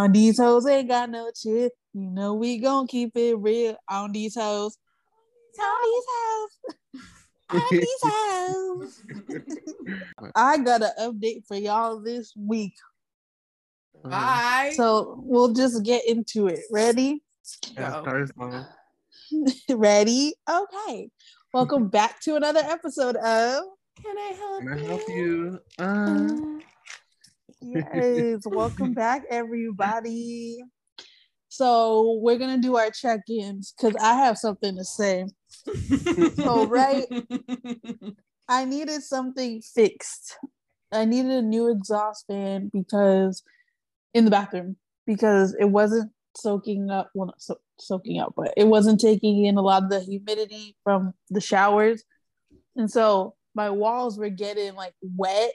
On these hoes ain't got no chip. You know we gon' keep it real on these hoes. On these hoes. On these hoes. I got an update for y'all this week. Bye. So we'll just get into it. Ready? Yeah, stars, Ready? Okay. Welcome back to another episode of Can I help Can I you? help you? Uh, Yes, welcome back, everybody. So we're gonna do our check-ins because I have something to say. So right, I needed something fixed. I needed a new exhaust fan because in the bathroom because it wasn't soaking up. Well, not so, soaking up, but it wasn't taking in a lot of the humidity from the showers, and so my walls were getting like wet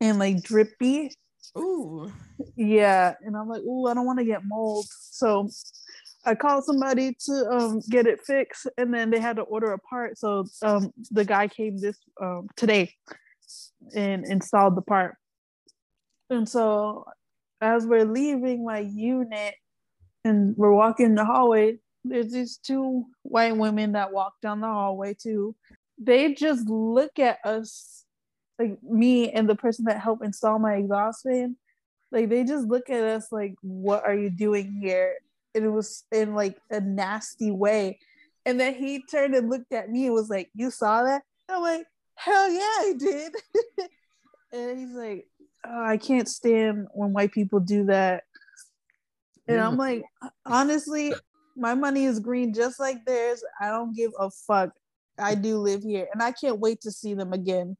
and like drippy. Ooh. Yeah, and I'm like, ooh, I don't want to get mold. So I called somebody to um get it fixed, and then they had to order a part. So um the guy came this um today and installed the part. And so as we're leaving my unit and we're walking the hallway, there's these two white women that walk down the hallway too. They just look at us like me and the person that helped install my exhaust fan like they just look at us like what are you doing here? And it was in like a nasty way. And then he turned and looked at me and was like you saw that? I'm like hell yeah i did. And he's like oh, i can't stand when white people do that. And i'm like honestly my money is green just like theirs. I don't give a fuck. I do live here and i can't wait to see them again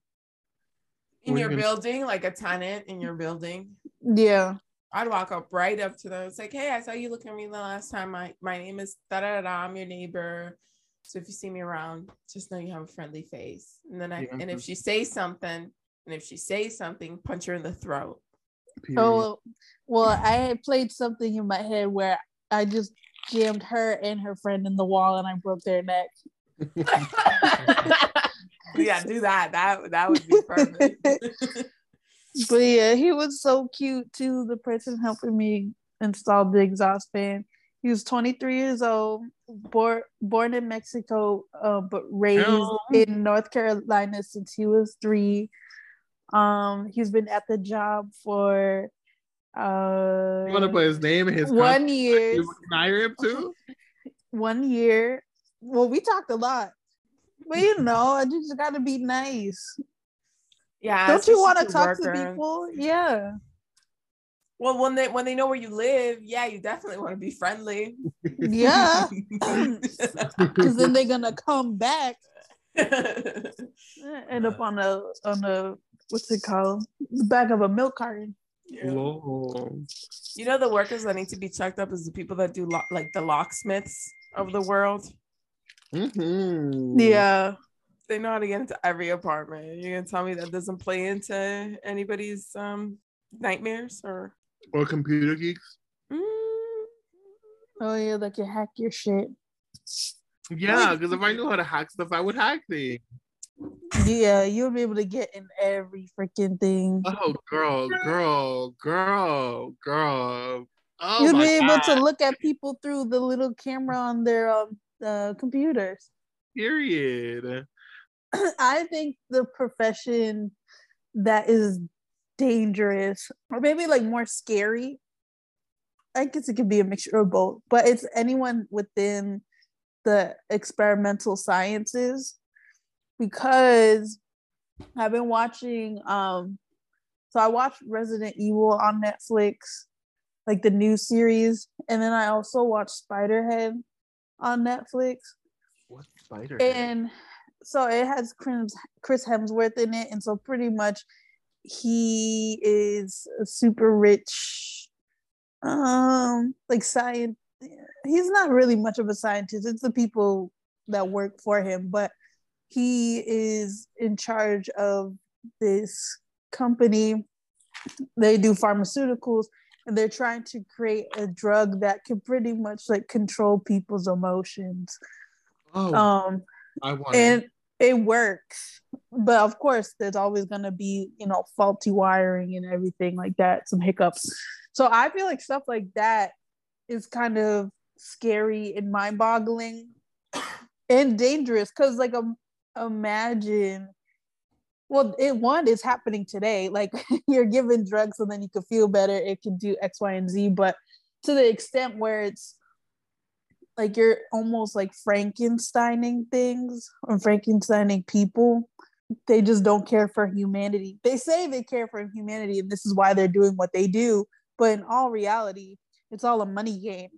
In your gonna- building, like a tenant in your building. yeah I'd walk up right up to them. It's like, hey, I saw you looking at me the last time. My my name is da da da. I'm your neighbor. So if you see me around, just know you have a friendly face. And then I Yeah. and if she says something, and if she says something, punch her in the throat. period. Oh, well, I played something in my head where I just jammed her and her friend in the wall and I broke their neck. yeah, do that. That that would be perfect. But yeah, he was so cute too. The person helping me install the exhaust fan. He was 23 years old, born born in Mexico, uh, but raised Oh. in North Carolina since he was three. Um, he's been at the job for uh you want to put his name and his one year. You hire him too? one year. Well, we talked a lot, but you know, I just got to be nice. yeah. Don't you want to talk to people? Yeah. Well, when they when they know where you live, yeah, you definitely want to be friendly. Yeah. Because then they're gonna come back, end up on a on a what's it called, the back of a milk carton. Yeah. Lord. You know the workers that need to be checked up is the people that do lo- like the locksmiths of the world. Mhm. Yeah. They know how to get into every apartment. You're gonna tell me that doesn't play into anybody's um nightmares or Or computer geeks. Mm, Oh yeah, they can hack your shit. Yeah, because if I knew how to hack stuff, I would hack things. Yeah, you'll be able to get in every freaking thing. Oh, girl, girl, girl, girl. Oh, You'll be able God. to look at people through the little camera on their um, uh, computers. Period. I think the profession that is dangerous, or maybe like more scary, I guess it could be a mixture of both, but it's anyone within the experimental sciences because I've been watching um so I watched Resident Evil on Netflix, like the new series, and then I also watched Spiderhead on Netflix What spider? and so it has Chris, Chris Hemsworth in it, and so pretty much he is a super rich, um, like science. He's not really much of a scientist. It's the people that work for him, but he is in charge of this company. They do pharmaceuticals, and they're trying to create a drug that can pretty much like control people's emotions. oh, Um, I want and it. it works but of course there's always going to be you know faulty wiring and everything like that some hiccups so i feel like stuff like that is kind of scary and mind-boggling and dangerous because like um, imagine well it one is happening today like you're given drugs so then you can feel better it can do x y and z but to the extent where it's like you're almost like Frankensteining things or Frankensteining people. They just don't care for humanity. They say they care for humanity, and this is why they're doing what they do. But in all reality, it's all a money game.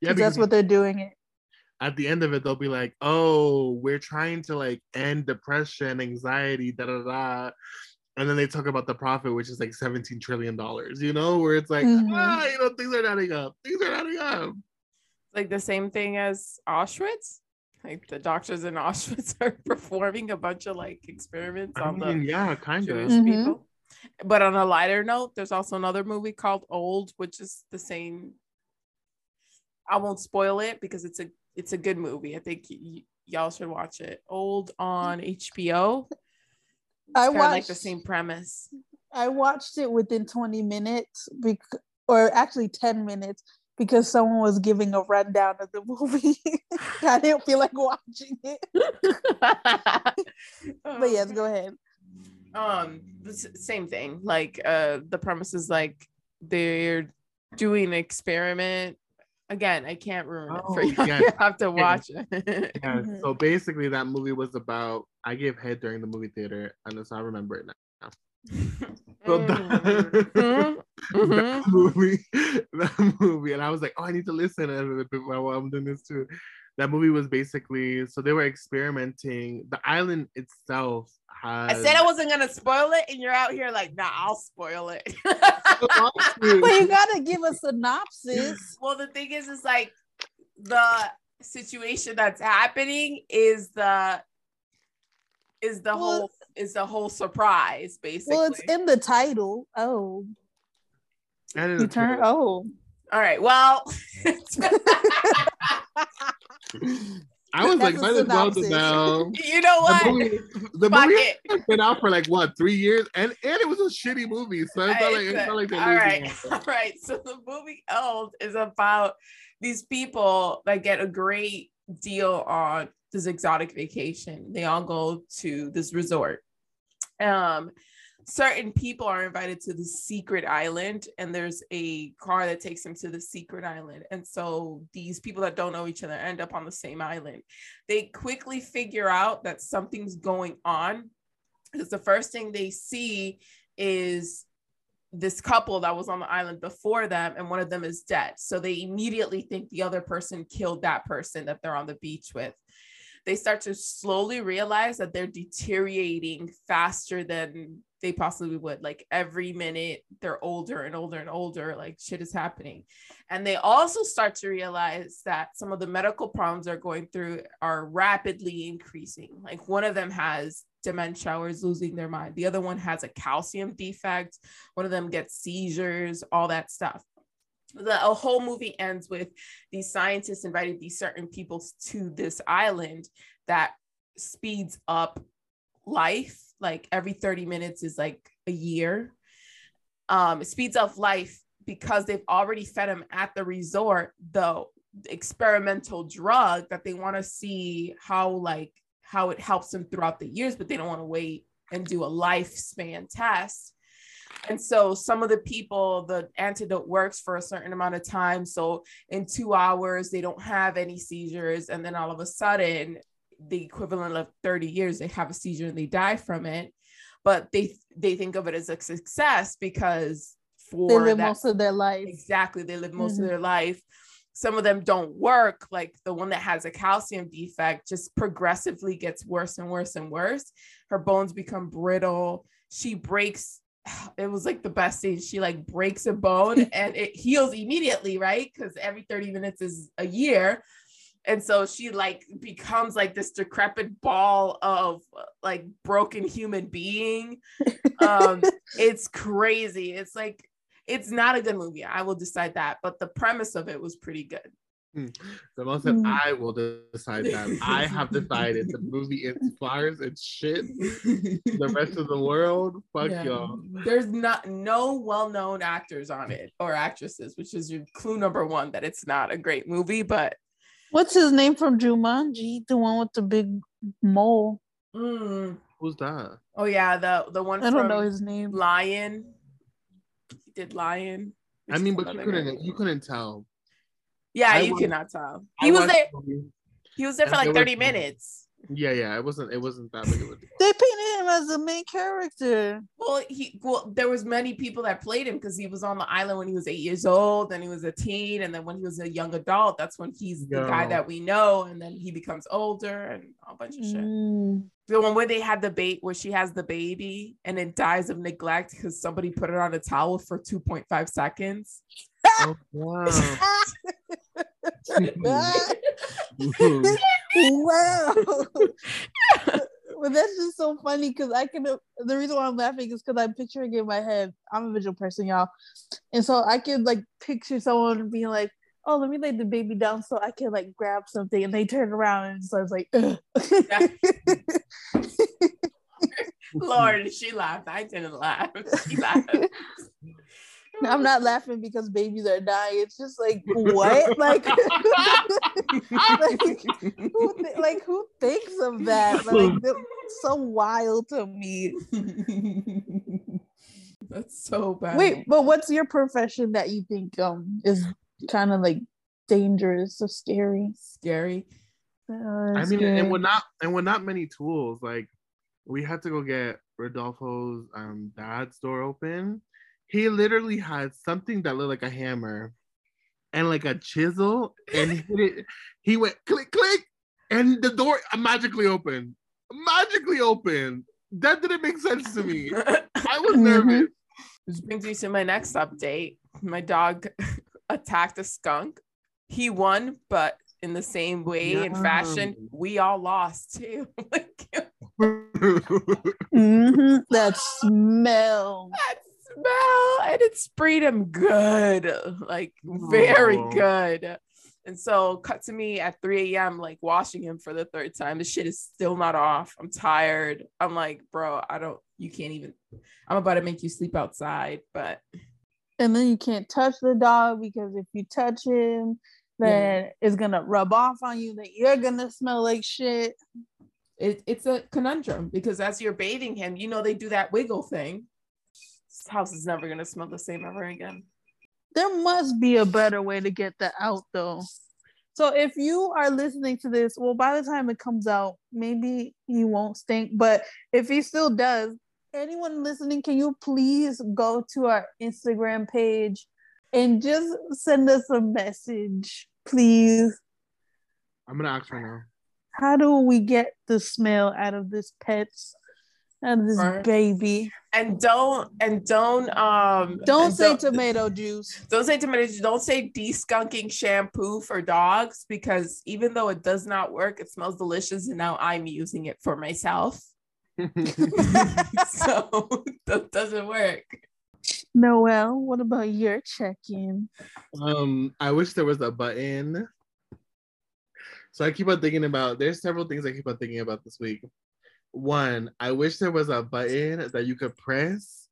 Yeah, because that's what they're doing. It at the end of it, they'll be like, "Oh, we're trying to like end depression, anxiety, da da da." And then they talk about the profit, which is like seventeen trillion dollars. You know, where it's like, mm-hmm. ah, you know, things are adding up. Things are adding up like the same thing as Auschwitz. Like the doctors in Auschwitz are performing a bunch of like experiments I on mean, the yeah, kind of mm-hmm. people. But on a lighter note, there's also another movie called Old, which is the same. I won't spoil it because it's a it's a good movie. I think y- y'all should watch it. Old on HBO. It's I watched like the same premise. I watched it within 20 minutes, bec- or actually 10 minutes because someone was giving a rundown of the movie. I didn't feel like watching it. but yes, go ahead. Um, same thing. Like, uh, the premise is like they're doing an experiment. Again, I can't ruin oh, it for oh, you. you have to watch it. yeah. So basically, that movie was about. I gave head during the movie theater, and so I remember it now. So that, mm-hmm. mm-hmm. that, movie, that movie, and I was like, oh, I need to listen and I'm doing this too. That movie was basically so they were experimenting. The island itself has. I said I wasn't gonna spoil it, and you're out here like, nah, I'll spoil it. but you gotta give a synopsis. Well, the thing is, is like the situation that's happening is the is the well, whole is the whole surprise, basically. Well, it's in the title. Oh. You turn oh. All right. Well. I was That's like, might as well now. You know what? The movie, the movie has been out for like what three years, and and it was a shitty movie. So it's not like it's not like all right, all right. So the movie Old is about these people that get a great deal on this exotic vacation. They all go to this resort, um certain people are invited to the secret island and there's a car that takes them to the secret island. And so these people that don't know each other end up on the same island. They quickly figure out that something's going on because the first thing they see is this couple that was on the island before them and one of them is dead. So they immediately think the other person killed that person that they're on the beach with. They start to slowly realize that they're deteriorating faster than they possibly would. Like every minute, they're older and older and older, like shit is happening. And they also start to realize that some of the medical problems they're going through are rapidly increasing. Like one of them has dementia or is losing their mind, the other one has a calcium defect, one of them gets seizures, all that stuff the a whole movie ends with these scientists invited these certain people to this island that speeds up life like every 30 minutes is like a year um it speeds up life because they've already fed them at the resort the experimental drug that they want to see how like how it helps them throughout the years but they don't want to wait and do a lifespan test and so some of the people, the antidote works for a certain amount of time. So in two hours, they don't have any seizures. And then all of a sudden, the equivalent of 30 years, they have a seizure and they die from it. But they they think of it as a success because for they live that, most of their life. Exactly. They live most mm-hmm. of their life. Some of them don't work. Like the one that has a calcium defect just progressively gets worse and worse and worse. Her bones become brittle. She breaks it was like the best scene. She like breaks a bone and it heals immediately, right? Because every 30 minutes is a year. And so she like becomes like this decrepit ball of like broken human being. Um, it's crazy. It's like it's not a good movie. I will decide that, but the premise of it was pretty good. Simone said, mm. I will decide that. I have decided the movie inspires and shit. The rest of the world, fuck yeah. y'all. There's not no well-known actors on it or actresses, which is your clue number one that it's not a great movie. But what's his name from Jumanji? The one with the big mole. Mm. Who's that? Oh yeah, the the one I don't know his name. Lion. He did Lion. I mean, but you couldn't guy. you couldn't tell. Yeah, I you was, cannot tell. He I was there. He was there for like 30 was, minutes. Yeah, yeah. It wasn't it wasn't that big of a deal. They painted him as the main character. Well, he well, there was many people that played him because he was on the island when he was eight years old, then he was a teen, and then when he was a young adult, that's when he's the guy that we know, and then he becomes older and a bunch of shit. Mm. The one where they had the bait where she has the baby and it dies of neglect because somebody put it on a towel for 2.5 seconds. Oh, wow. wow. but that's just so funny because I can. The reason why I'm laughing is because I'm picturing in my head. I'm a visual person, y'all, and so I can like picture someone being like, "Oh, let me lay the baby down so I can like grab something," and they turn around and so I was like, Lord, she laughed. I didn't laugh. She laughed. I'm not laughing because babies are dying. It's just like what, like, like, who th- like who thinks of that? Like, so wild to me. That's so bad. Wait, but what's your profession that you think um is kind of like dangerous or scary? Scary. Uh, I mean, scary. and we're not and we're not many tools. Like, we had to go get Rodolfo's um dad's door open he literally had something that looked like a hammer and like a chisel and he, it, he went click click and the door magically opened magically opened. That didn't make sense to me. I was mm-hmm. nervous this brings me to my next update. My dog attacked a skunk. He won but in the same way yeah. and fashion we all lost too. Mm-hmm. that smell. That smell and it sprayed him good, like very good. And so, cut to me at 3 a.m., like washing him for the third time. The shit is still not off. I'm tired. I'm like, bro, I don't, you can't even, I'm about to make you sleep outside, but. And then you can't touch the dog because if you touch him, then yeah. it's gonna rub off on you, that you're gonna smell like shit. It, it's a conundrum because as you're bathing him, you know, they do that wiggle thing house is never gonna smell the same ever again. There must be a better way to get that out though. So if you are listening to this, well, by the time it comes out, maybe he won't stink. But if he still does, anyone listening, can you please go to our Instagram page and just send us a message, please? I'm gonna ask right now. How do we get the smell out of this pet's and this right. baby. And don't and don't um don't say don't, tomato juice. Don't say tomato juice. Don't say deskunking shampoo for dogs because even though it does not work, it smells delicious, and now I'm using it for myself. so that doesn't work. Noel, what about your check-in? Um, I wish there was a button. So I keep on thinking about there's several things I keep on thinking about this week one, I wish there was a button that you could press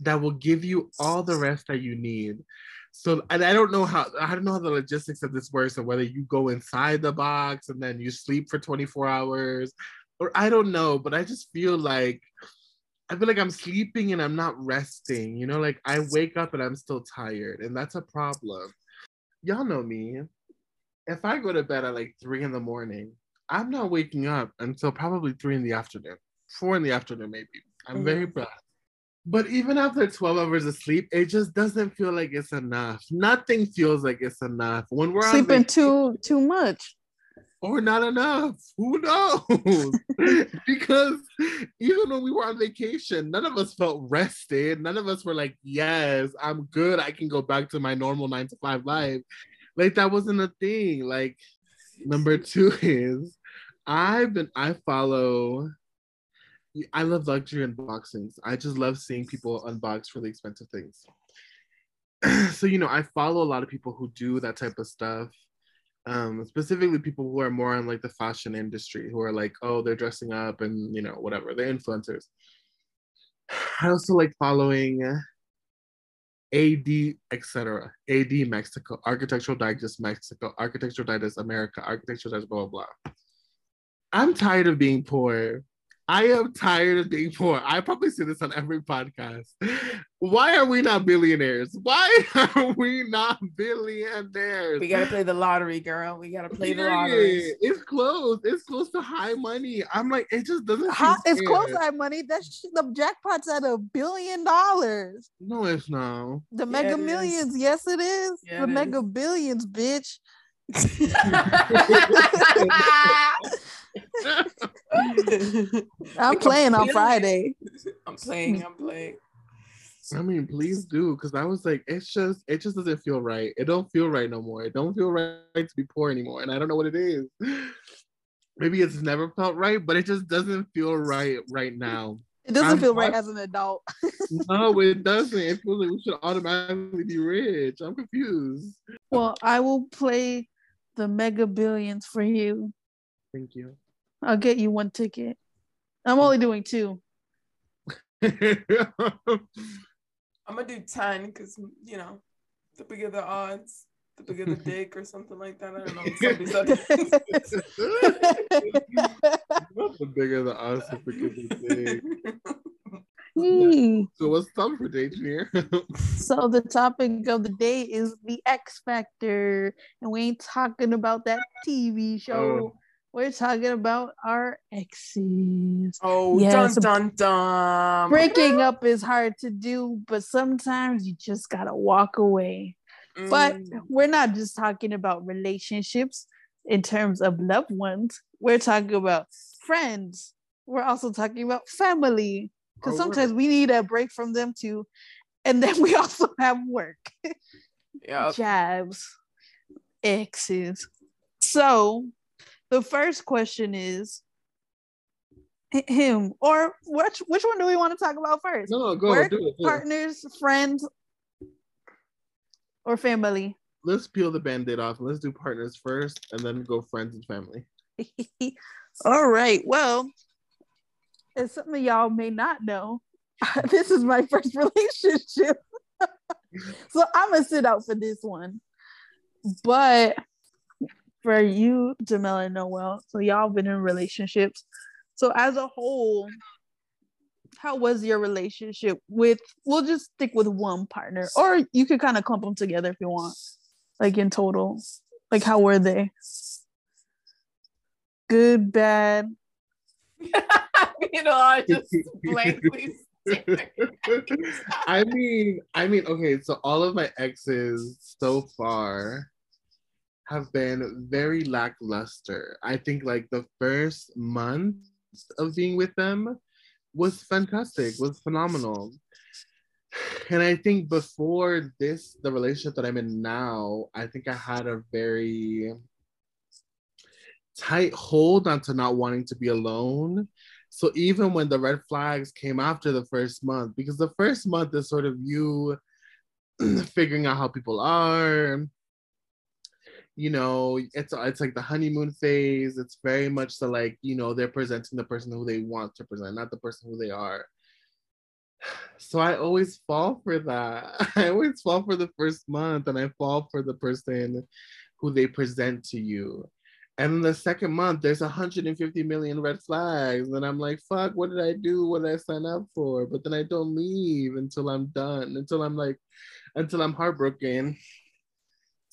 that will give you all the rest that you need. So, and I don't know how I don't know how the logistics of this works, or whether you go inside the box and then you sleep for 24 hours, or I don't know, but I just feel like I feel like I'm sleeping and I'm not resting. You know, like I wake up and I'm still tired, and that's a problem. Y'all know me. If I go to bed at like three in the morning, I'm not waking up until probably three in the afternoon, four in the afternoon, maybe. I'm mm-hmm. very bad. But even after 12 hours of sleep, it just doesn't feel like it's enough. Nothing feels like it's enough. When we're sleeping too too much. Or not enough. Who knows? because even when we were on vacation, none of us felt rested. None of us were like, yes, I'm good. I can go back to my normal nine to five life. Like that wasn't a thing. Like number two is I've been I follow I love luxury unboxings. I just love seeing people unbox really expensive things. so you know, I follow a lot of people who do that type of stuff. um, specifically people who are more in like the fashion industry, who are like, oh, they're dressing up and you know whatever, they're influencers. I also like following AD, etc. AD Mexico, Architectural Digest Mexico, Architectural Digest America, Architectural Digest blah blah blah. I'm tired of being poor. I am tired of being poor. I probably say this on every podcast. Why are we not billionaires? Why are we not billionaires? We gotta play the lottery, girl. We gotta play the lottery. It's close. It's close to high money. I'm like, it just doesn't. Hot, it's close to high money. That's the jackpot's at a billion dollars. No, it's not. The mega millions. Is. Yes, it is. Yeah, the it mega is. billions, bitch. I'm playing on Friday. I'm playing. I'm playing. I mean, please do, because I was like, it's just, it just doesn't feel right. It don't feel right no more. It don't feel right to be poor anymore, and I don't know what it is. Maybe it's never felt right, but it just doesn't feel right right now. It doesn't I'm, feel right as an adult. no, it doesn't. It feels like we should automatically be rich. I'm confused. Well, I will play the mega billions for you. Thank you. I'll get you one ticket. I'm only doing two. I'm gonna do ten because you know the bigger the odds, the bigger the dick or something like that. I don't know. the bigger the odds, the bigger the dick. Hmm. So what's up for day here? so the topic of the day is the X Factor, and we ain't talking about that TV show. Oh we're talking about our exes. Oh, yes. dun dun dun. Breaking up is hard to do, but sometimes you just gotta walk away. Mm. But we're not just talking about relationships in terms of loved ones. We're talking about friends. We're also talking about family. Because oh, sometimes we need a break from them too. And then we also have work. Yeah. Jobs. Exes. So the first question is him or which which one do we want to talk about first? No, go Work, do it, do partners, friends, or family. Let's peel the band-aid off. Let's do partners first and then go friends and family. All right. Well, as some of y'all may not know, this is my first relationship. so I'm gonna sit out for this one. But for you, Jamel and Noel. So y'all been in relationships. So as a whole, how was your relationship with? We'll just stick with one partner, or you could kind of clump them together if you want. Like in total, like how were they? Good, bad. you know, I just blankly. I mean, I mean, okay, so all of my exes so far have been very lackluster. I think like the first month of being with them was fantastic, was phenomenal. And I think before this, the relationship that I'm in now, I think I had a very tight hold onto not wanting to be alone. So even when the red flags came after the first month, because the first month is sort of you figuring out how people are, you know it's it's like the honeymoon phase. It's very much the like you know they're presenting the person who they want to present not the person who they are. So i always fall for that. I always fall for the first month and i fall for the person who they present to you. And the second month there's 150 million red flags. And i'm like fuck what did i do? What did i sign up for? But then i don't leave until i'm done until i'm like until i'm heartbroken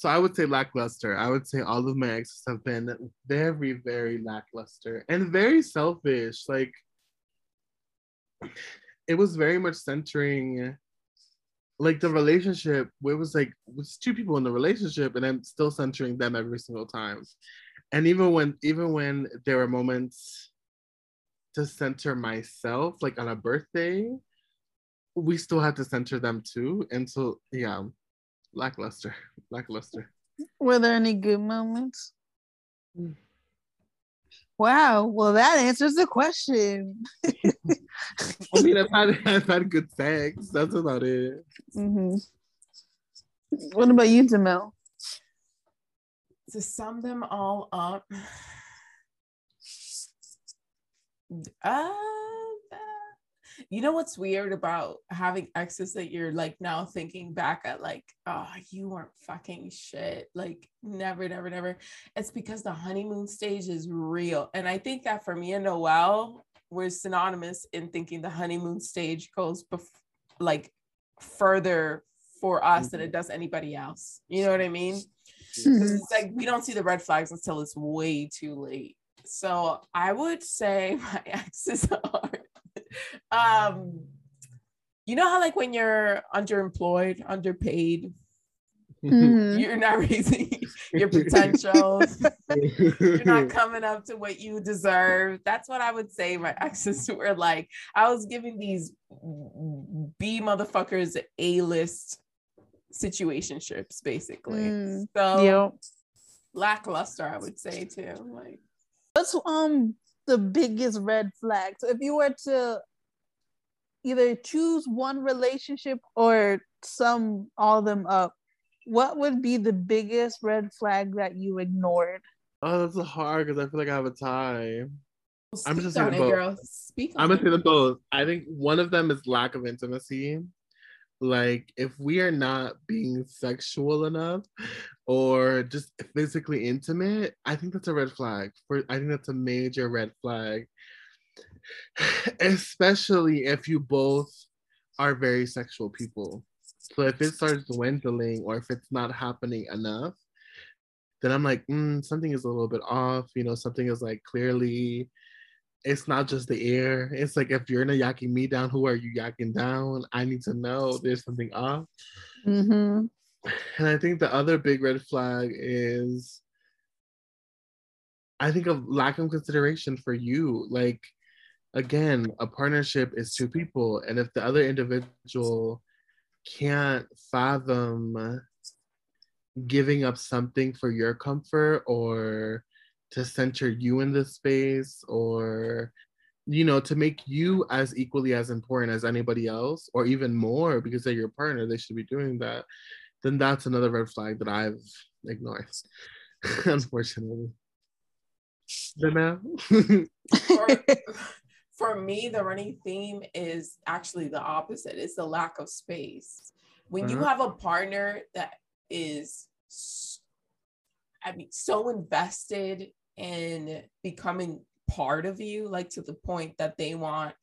so I would say lackluster. I would say all of my exes have been very, very lackluster and very selfish. Like it was very much centering like the relationship where it was like it was two people in the relationship and I'm still centering them every single time. And even when even when there were moments to center myself, like on a birthday, we still had to center them too. And so yeah, lackluster, lackluster. Were there any good moments? Mm. Wow. Well, that answers the question. I mean, I've had, I've had good sex. That's about it. Mm-hmm. What about you, Jamel? to sum them all up, uh, you know what's weird about having exes that you're like now thinking back at like oh you weren't fucking shit. Like never never never. It's because the honeymoon stage is real. And i think that for me and noel we're synonymous in thinking the honeymoon stage goes bef- like further for us than it mm-hmm. does anybody else. You know what i mean? Mm-hmm. it's like we don't see the red flags until it's way too late. So i would say my exes are um you know how like when you're underemployed underpaid? Mm-hmm. you're not raising your potential you're not coming up to what you deserve. That's what i would say my exes were like. I was giving these b motherfuckers a list situationships basically. Mm, so yep. lackluster i would say too like. What's um the biggest red flag. So if you were to either choose one relationship or sum all of them up, what would be the biggest red flag that you ignored? Oh, that's hard because I feel like I have a tie. Well, I'm just saying both. Girl. Speak I'm gonna say them both. I think one of them is lack of intimacy. Like if we are not being sexual enough or just physically intimate, I think that's a red flag. For I think that's a major red flag. Especially if you both are very sexual people. So if it starts dwindling or if it's not happening enough, then I'm like, mm, something is a little bit off. You know, something is like clearly it's not just the air. It's like if you're not yacking me down, who are you yacking down? I need to know there's something off. Mm-hmm. And I think the other big red flag is I think of lack of consideration for you. Like again, a partnership is two people. And if the other individual can't fathom giving up something for your comfort or to center you in the space or you know to make you as equally as important as anybody else or even more because they're your partner they should be doing that then that's another red flag that i've ignored unfortunately for, for me the running theme is actually the opposite it's the lack of space when uh-huh. you have a partner that is I mean, so invested and becoming part of you, like to the point that they want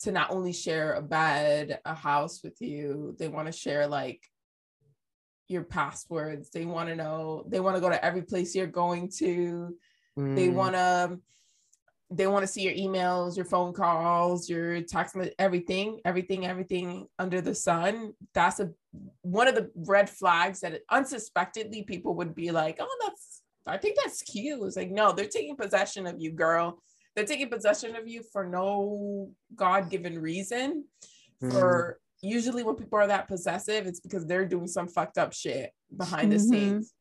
to not only share a bed, a house with you, they want to share like your passwords. They want to know, they want to go to every place you're going to. Mm. They want to they want to see your emails, your phone calls, your text, everything, everything, everything under the sun. That's a one of the red flags that unsuspectedly people would be like, "Oh, that's I think that's cute. It's like, no, they're taking possession of you, girl. They're taking possession of you for no God given reason. Mm. For usually when people are that possessive, it's because they're doing some fucked up shit behind mm-hmm. the scenes.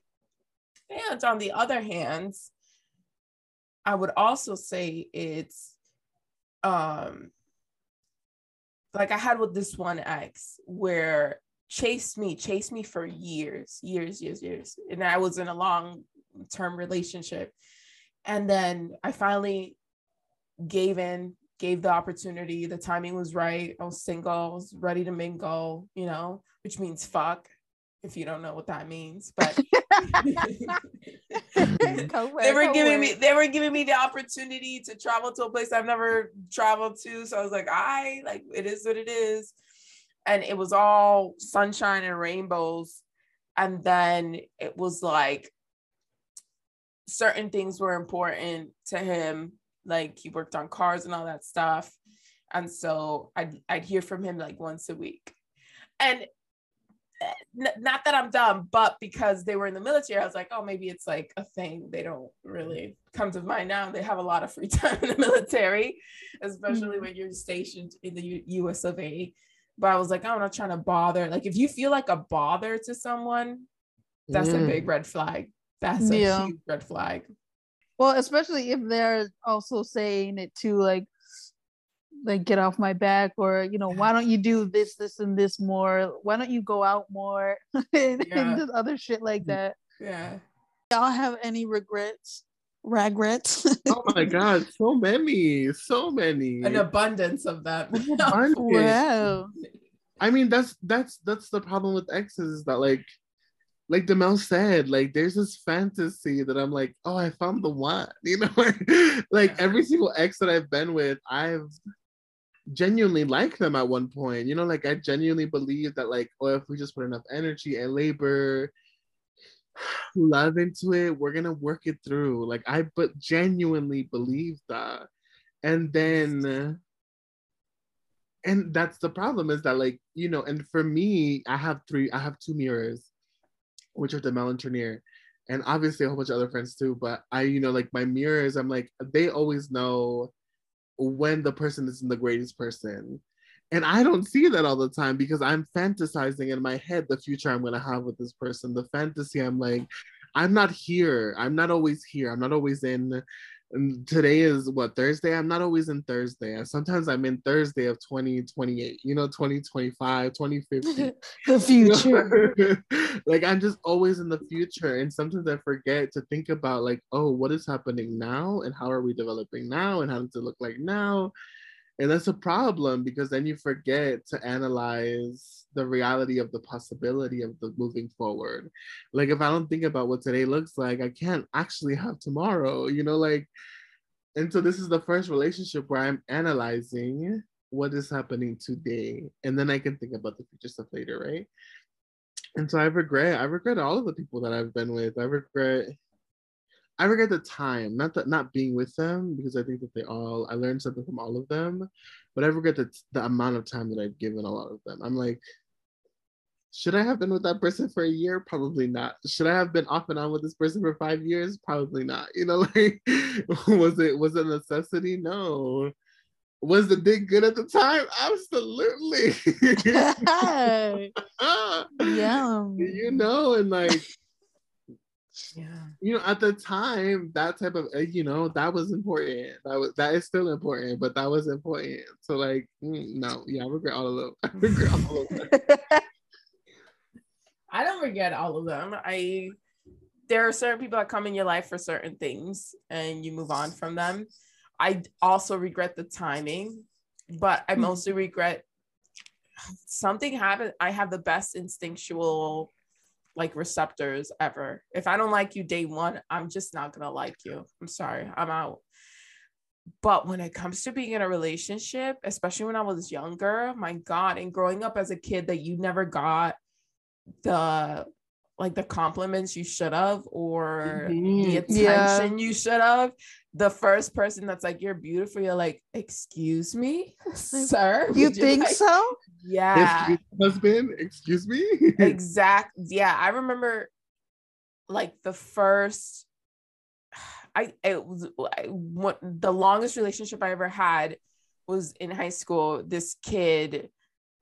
And on the other hand, I would also say it's um like I had with this one ex where chased me, chased me for years, years, years, years. And I was in a long term relationship. And then I finally gave in, gave the opportunity. The timing was right. I was single, I was ready to mingle, you know, which means fuck, if you don't know what that means. But they were giving me they were giving me the opportunity to travel to a place I've never traveled to. So I was like, I like it is what it is. And it was all sunshine and rainbows. And then it was like certain things were important to him like he worked on cars and all that stuff. And so i'd, I'd hear from him like once a week. And eh, n- not that i'm dumb but because they were in the military i was like oh maybe it's like a thing. They don't really come to mind now. They have a lot of free time in the military especially mm-hmm. when you're stationed in the U- us of a. But i was like i'm not trying to bother. Like if you feel like a bother to someone that's mm. a big red flag that's a yeah. huge red flag. Well, especially if they're also saying it to like like get off my back or you know why don't you do this this and this more why don't you go out more and, yeah. and other shit like mm-hmm. that yeah y'all have any regrets? Regrets? oh my god, so many, so many. An abundance of them. wow. I mean, that's that's that's the problem with exes is that like like Demel said, like there's this fantasy that I'm like, oh, I found the one. You know, like every single ex that I've been with, I've genuinely liked them at one point. You know, like I genuinely believe that, like, oh, if we just put enough energy and labor, love into it, we're gonna work it through. Like I but genuinely believe that. And then and that's the problem is that like, you know, and for me, I have three, I have two mirrors which are the Melantronier, and obviously a whole bunch of other friends too. But I, you know, like my mirrors, I'm like, they always know when the person isn't the greatest person. And I don't see that all the time because I'm fantasizing in my head the future I'm gonna have with this person. The fantasy, I'm like, I'm not here. I'm not always here. I'm not always in and today is what Thursday. I'm not always in Thursday. Sometimes I'm in Thursday of 2028, you know, 2025, 2050. the future. like I'm just always in the future. And sometimes I forget to think about like, oh, what is happening now and how are we developing now and how does it look like now? And that's a problem because then you forget to analyze the reality of the possibility of the moving forward. Like if I don't think about what today looks like, I can't actually have tomorrow, you know, like and so this is the first relationship where I'm analyzing what is happening today. And then I can think about the future stuff later, right? And so I regret, I regret all of the people that I've been with. I regret I regret the time, not that not being with them because I think that they all I learned something from all of them, but I regret the the amount of time that I've given a lot of them. I'm like, should I have been with that person for a year? Probably not. Should I have been off and on with this person for five years? Probably not. You know, like was it was it a necessity? No. Was the dick good at the time? Absolutely. yeah. You know, and like yeah. You know at the time that type of uh, you know that was important. That was that is still important but that was important. So like mm, no yeah i regret all of them i regret all of them i don't regret all of them. I there are certain people that come in your life for certain things and you move on from them. I also regret the timing but i hmm. mostly regret something happened i have the best instinctual like receptors ever. If I don't like you day one, I'm just not gonna like you. I'm sorry, I'm out. But when it comes to being in a relationship, especially when I was younger, my God, and growing up as a kid that you never got the like the compliments you should have or mm-hmm. the attention yeah. you should have the first person that's like you're beautiful you're like excuse me sir you think like, so yeah husband excuse me exact yeah i remember like the first i it was I, what, the longest relationship i ever had was in high school this kid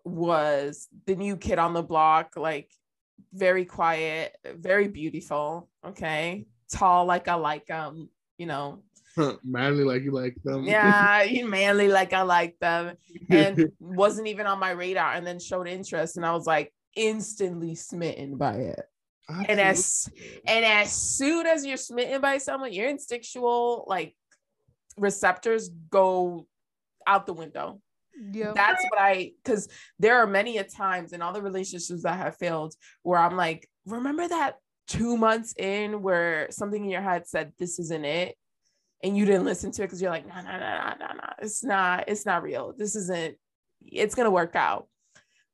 was the new kid on the block like very quiet, very beautiful. Okay. Tall like I like um, you know. manly like you like them. Yeah, you manly like I like them. And wasn't even on my radar and then showed interest. And I was like instantly smitten by it. Absolutely. And as and as soon as you're smitten by someone, your instinctual like receptors go out the window. Yeah. That's what I because there are many a times in all the relationships that have failed where I'm like, remember that two months in where something in your head said this isn't it and you didn't listen to it because you're like, no, no, no, no, no, no, it's not, it's not real. This isn't, it's gonna work out.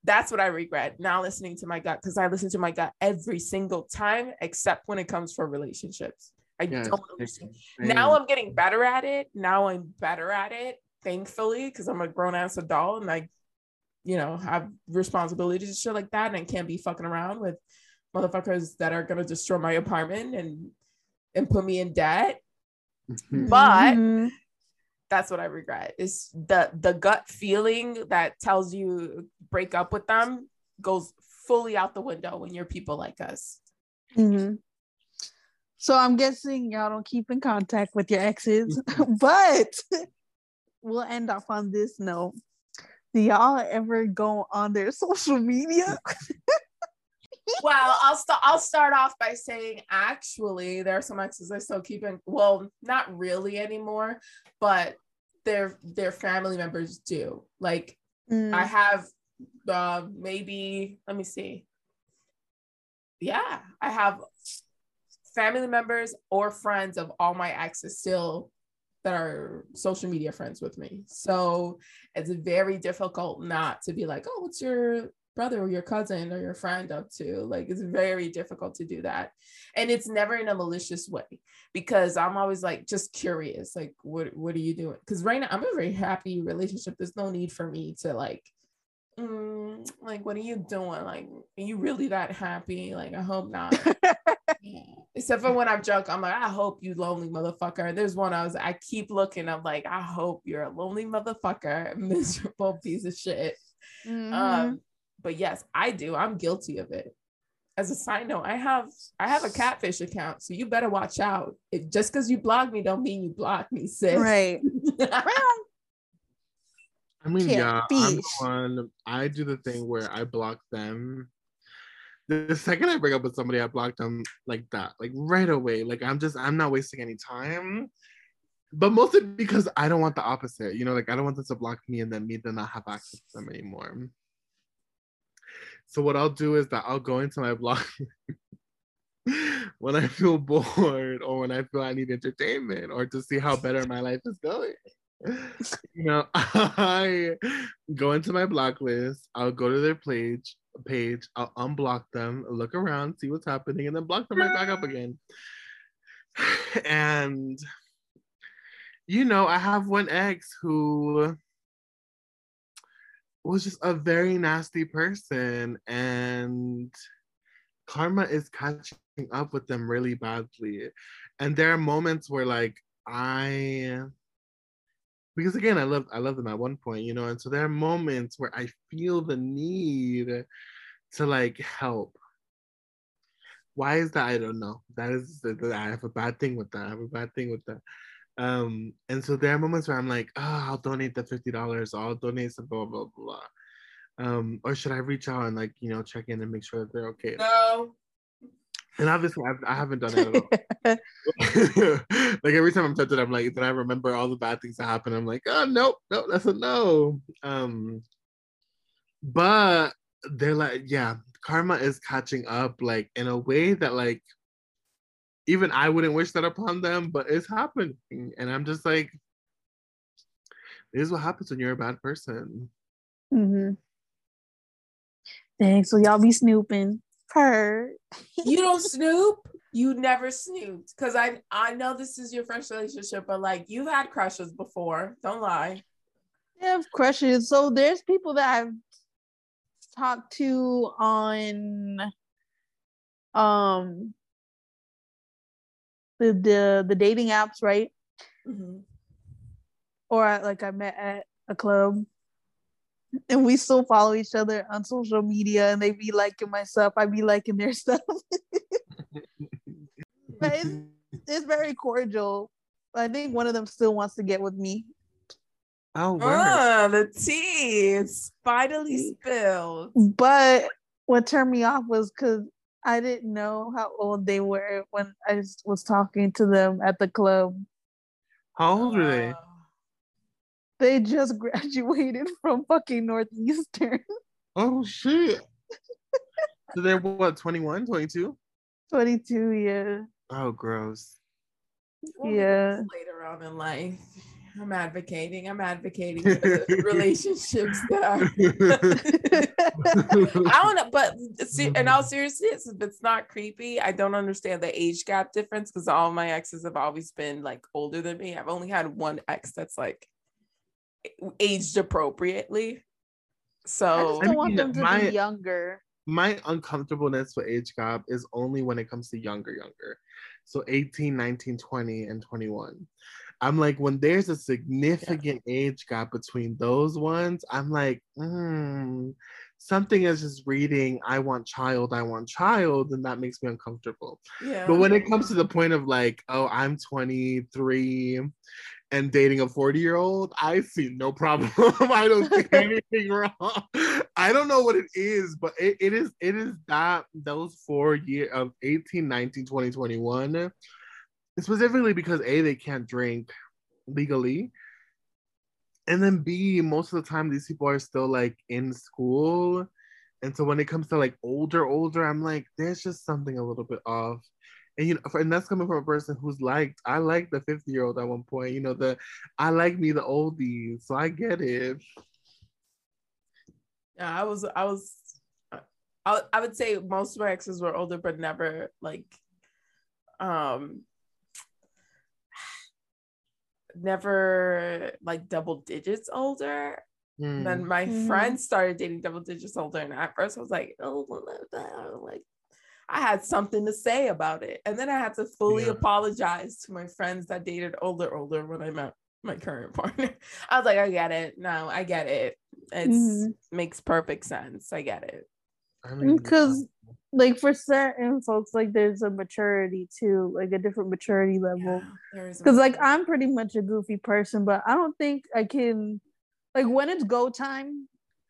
That's what I regret now listening to my gut because I listen to my gut every single time, except when it comes for relationships. I yes, don't understand. Now I'm getting better at it. Now I'm better at it thankfully, because I'm a grown ass adult and I, you know, have responsibilities and shit like that, and I can't be fucking around with motherfuckers that are gonna destroy my apartment and and put me in debt. Mm-hmm. But mm-hmm. that's what I regret is the the gut feeling that tells you break up with them goes fully out the window when you're people like us. Mm-hmm. So I'm guessing y'all don't keep in contact with your exes, but we'll end off on this note. Do y'all ever go on their social media? well, I'll start. I'll start off by saying, actually, there are some exes I still keep in. Well, not really anymore, but their their family members do. Like, mm. I have uh, maybe. Let me see. Yeah, I have family members or friends of all my exes still that are social media friends with me. So it's very difficult not to be like, oh, what's your brother or your cousin or your friend up to? Like it's very difficult to do that. And it's never in a malicious way because I'm always like just curious, like what what are you doing? Because right now I'm a very happy relationship. There's no need for me to like mm, like what are you doing? Like, are you really that happy? Like, I hope not. yeah. Except for when I'm drunk, I'm like, I hope you lonely motherfucker. There's one I was, I keep looking. I'm like, I hope you're a lonely motherfucker, miserable piece of shit. Mm-hmm. Um, but yes, I do. I'm guilty of it. As a side note, I have I have a catfish account, so you better watch out. If, just because you blog me, don't mean you block me, sis. Right. I mean, yeah, I'm the one. I do the thing where I block them. The second I break up with somebody, I block them like that, like right away. Like I'm just, I'm not wasting any time. But mostly because I don't want the opposite. You know, like I don't want them to block me and then me to not have access to them anymore. So what I'll do is that I'll go into my blog when I feel bored or when I feel I need entertainment or to see how better my life is going you know, I go into my block list, I'll go to their page, page, I'll unblock them, look around, see what's happening, and then block them right back up again. And you know, I have one ex who was just a very nasty person and karma is catching up with them really badly. And there are moments where like I because again i love i love them at one point you know and so there are moments where i feel the need to like help. Why is that? I don't know. That is that i have a bad thing with that. I have a bad thing with that um and so there are moments where i'm like oh i'll donate the $50 i'll donate some blah blah blah um or should i reach out and like you know check in and make sure that they're okay no and obviously, I've, I have not done it at all. like every time I'm tempted, I'm like, then I remember all the bad things that happened. I'm like, oh nope, nope, that's a no. Um, but they're like, yeah, karma is catching up, like in a way that like even I wouldn't wish that upon them, but it's happening, and I'm just like, this is what happens when you're a bad person. Mm-hmm. Thanks. So y'all be snooping. Her. you don't snoop. You never snooped because I I know this is your first relationship, but like you've had crushes before. Don't lie. I have crushes. So there's people that I've talked to on um the the, the dating apps, right? Mm-hmm. Or like I met at a club. And we still follow each other on social media and they be liking my stuff. I be liking their stuff. But it's, it's very cordial. I think one of them still wants to get with me. Oh wow. the tea is finally spilled. But what turned me off was because i didn't know how old they were when i was talking to them at the club how old are they they just graduated from fucking Northeastern. Oh shit. so they're what, 21, 22? 22, yeah. Oh, gross. Well, yeah. Later on in life. I'm advocating. I'm advocating for the relationships that are. I don't know, but in all mm-hmm. seriousness, if it's not creepy, I don't understand the age gap difference because all my exes have always been like older than me. I've only had one ex that's like aged appropriately. So I just don't want them to my, be younger. My uncomfortableness with age gap is only when it comes to younger, younger. So 18, 19, 20, and 21. I'm like, when there's a significant yeah. age gap between those ones, I'm like, mm, something is just reading i want child i want child and that makes me uncomfortable Yeah. but when it comes to the point of like oh i'm 23 and dating a 40 year old i see no problem i don't see anything wrong i don't know what it is but it, it is it is that those four year of 18 19 20 21 specifically because a they can't drink legally and then b most of the time these people are still like in school and so when it comes to like older older i'm like there's just something a little bit off. And you know and that's coming from a person who's liked i like the 50 year old at one point you know the i like me the oldies so i get it. Yeah, I was, I was, I, I would say most of my exes were older, but never like, um, never like double digits older. Hmm. Then my Mhm. friends started dating double digits older, and at first I was like, oh, like I had something to say about it, and then I had to fully Yeah. apologize to my friends that dated older, older when I met my current partner. I was like, I get it. No, I get it. It's Mhm. makes perfect sense. I get it. I mean, because like for certain folks like there's a maturity too like a different maturity level. There is a- because like i'm pretty much a goofy person but i don't think i can like when it's go time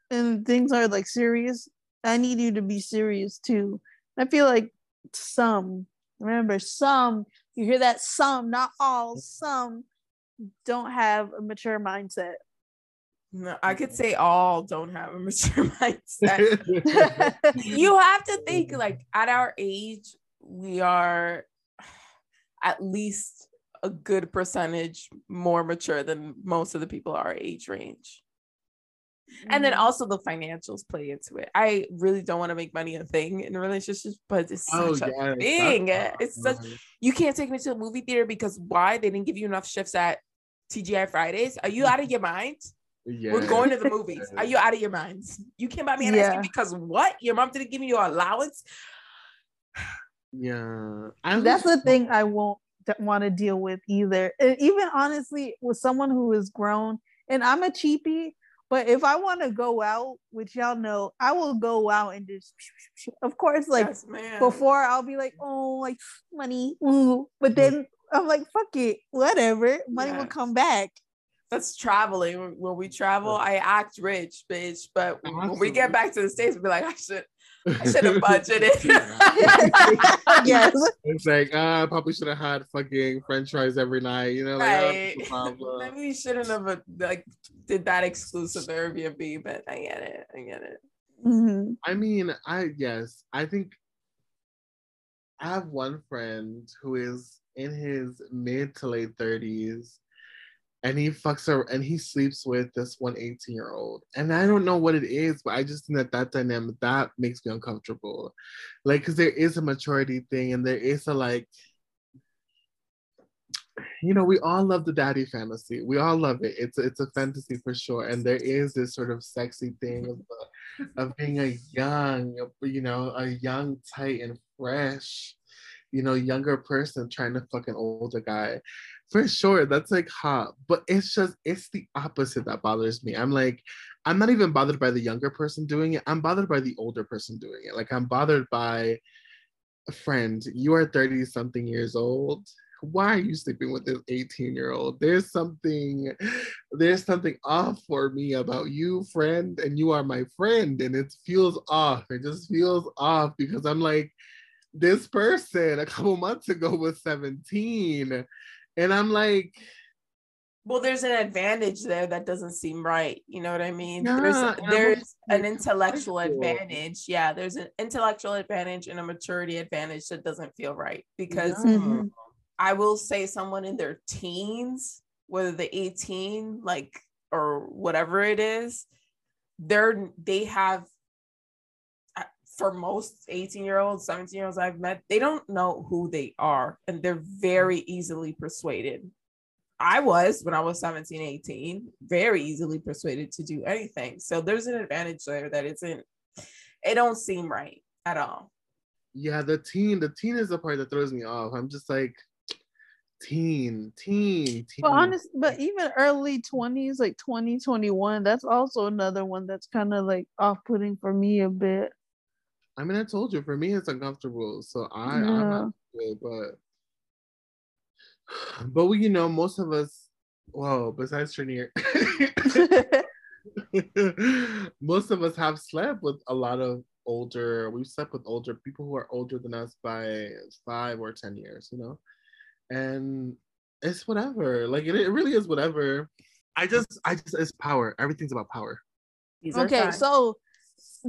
and things are like serious i need you to be serious too. I feel like some remember some you hear that some not all some don't have a mature mindset no, I could say all don't have a mature mindset. you have to think like at our age we are at least a good percentage more mature than most of the people our age range. And then Mhm. also the financials play into it. I really don't want to make money a thing in relationships but it's oh such yeah a thing. it's such you can't take me to a movie theater because why? They didn't give you enough shifts at tgi fridays? Are you out of your mind yeah. we're going to the movies. Are you out of your minds? You can't buy me an ice cream because what? Your mom didn't give me your allowance? yeah I that's was- the thing I won't want to deal with either. And even honestly, with someone who is grown, and I'm a cheapie, but if I want to go out, which y'all know, I will go out and just, of course, like yes, before I'll be like, oh, like money, ooh. but then I'm like, fuck it, whatever, money will come back. That's traveling. When- When we travel, I act rich, bitch. But when we get back to the States, we'll be like, I should I should have budgeted. yes, It's like, ah, I probably should have had fucking French fries every night. You know, like, right. oh, no problem. Maybe we shouldn't have uh, like did that exclusive Airbnb, but I get it. I get it. Mhm. I mean, I yes, I think I have one friend who is in his mid to late thirties, and he fucks her and he sleeps with this one 18 year old, and I don't know what it is, but I just think that that dynamic that makes me uncomfortable, like because there is a maturity thing, and there is a like. You know, we all love the daddy fantasy. We all love it. It's it's a fantasy for sure, and there is this sort of sexy thing of of being a young, you know, a young, tight, and fresh, you know, younger person trying to fuck an older guy. For sure, that's like hot. But it's just, it's the opposite that bothers me. I'm like, I'm not even bothered by the younger person doing it. I'm bothered by the older person doing it. Like, I'm bothered by a friend. You are 30 something years old. Why are you sleeping with this 18 year old? There's something, there's something off for me about you, friend, and you are my friend, and it feels off. It just feels off because I'm like, this person a couple months ago was 17, and I'm like, Well, there's an advantage there that doesn't seem right. You know what I mean? Yeah, there's there's an intellectual advantage. Yeah, there's an intellectual advantage and a maturity advantage that doesn't feel right because Yeah. Mhm. I will say someone in their teens, whether the 18, like or whatever it is, they're they have for most 18 year olds, 17 year olds I've met, they don't know who they are and they're very easily persuaded. I was when I was 17, 18, very easily persuaded to do anything. So there's an advantage there that isn't, it don't seem right at all. yeah, the teen, the teen is the part that throws me off. I'm just like, teen, teen, teen. But honest, but even early twenties, like twenty twenty one, that's also another one that's kind of like off putting for me a bit. I mean, I told you, for me, it's uncomfortable. So I, yeah. I'm not good, but but we, you know, most of us, well, besides Trinier, most of us have slept with a lot of older. We've slept with older people who are older than us by five or ten years, you know, and it's whatever. Like it, it really is whatever. I just, I just, it's power. Everything's about power. okay, so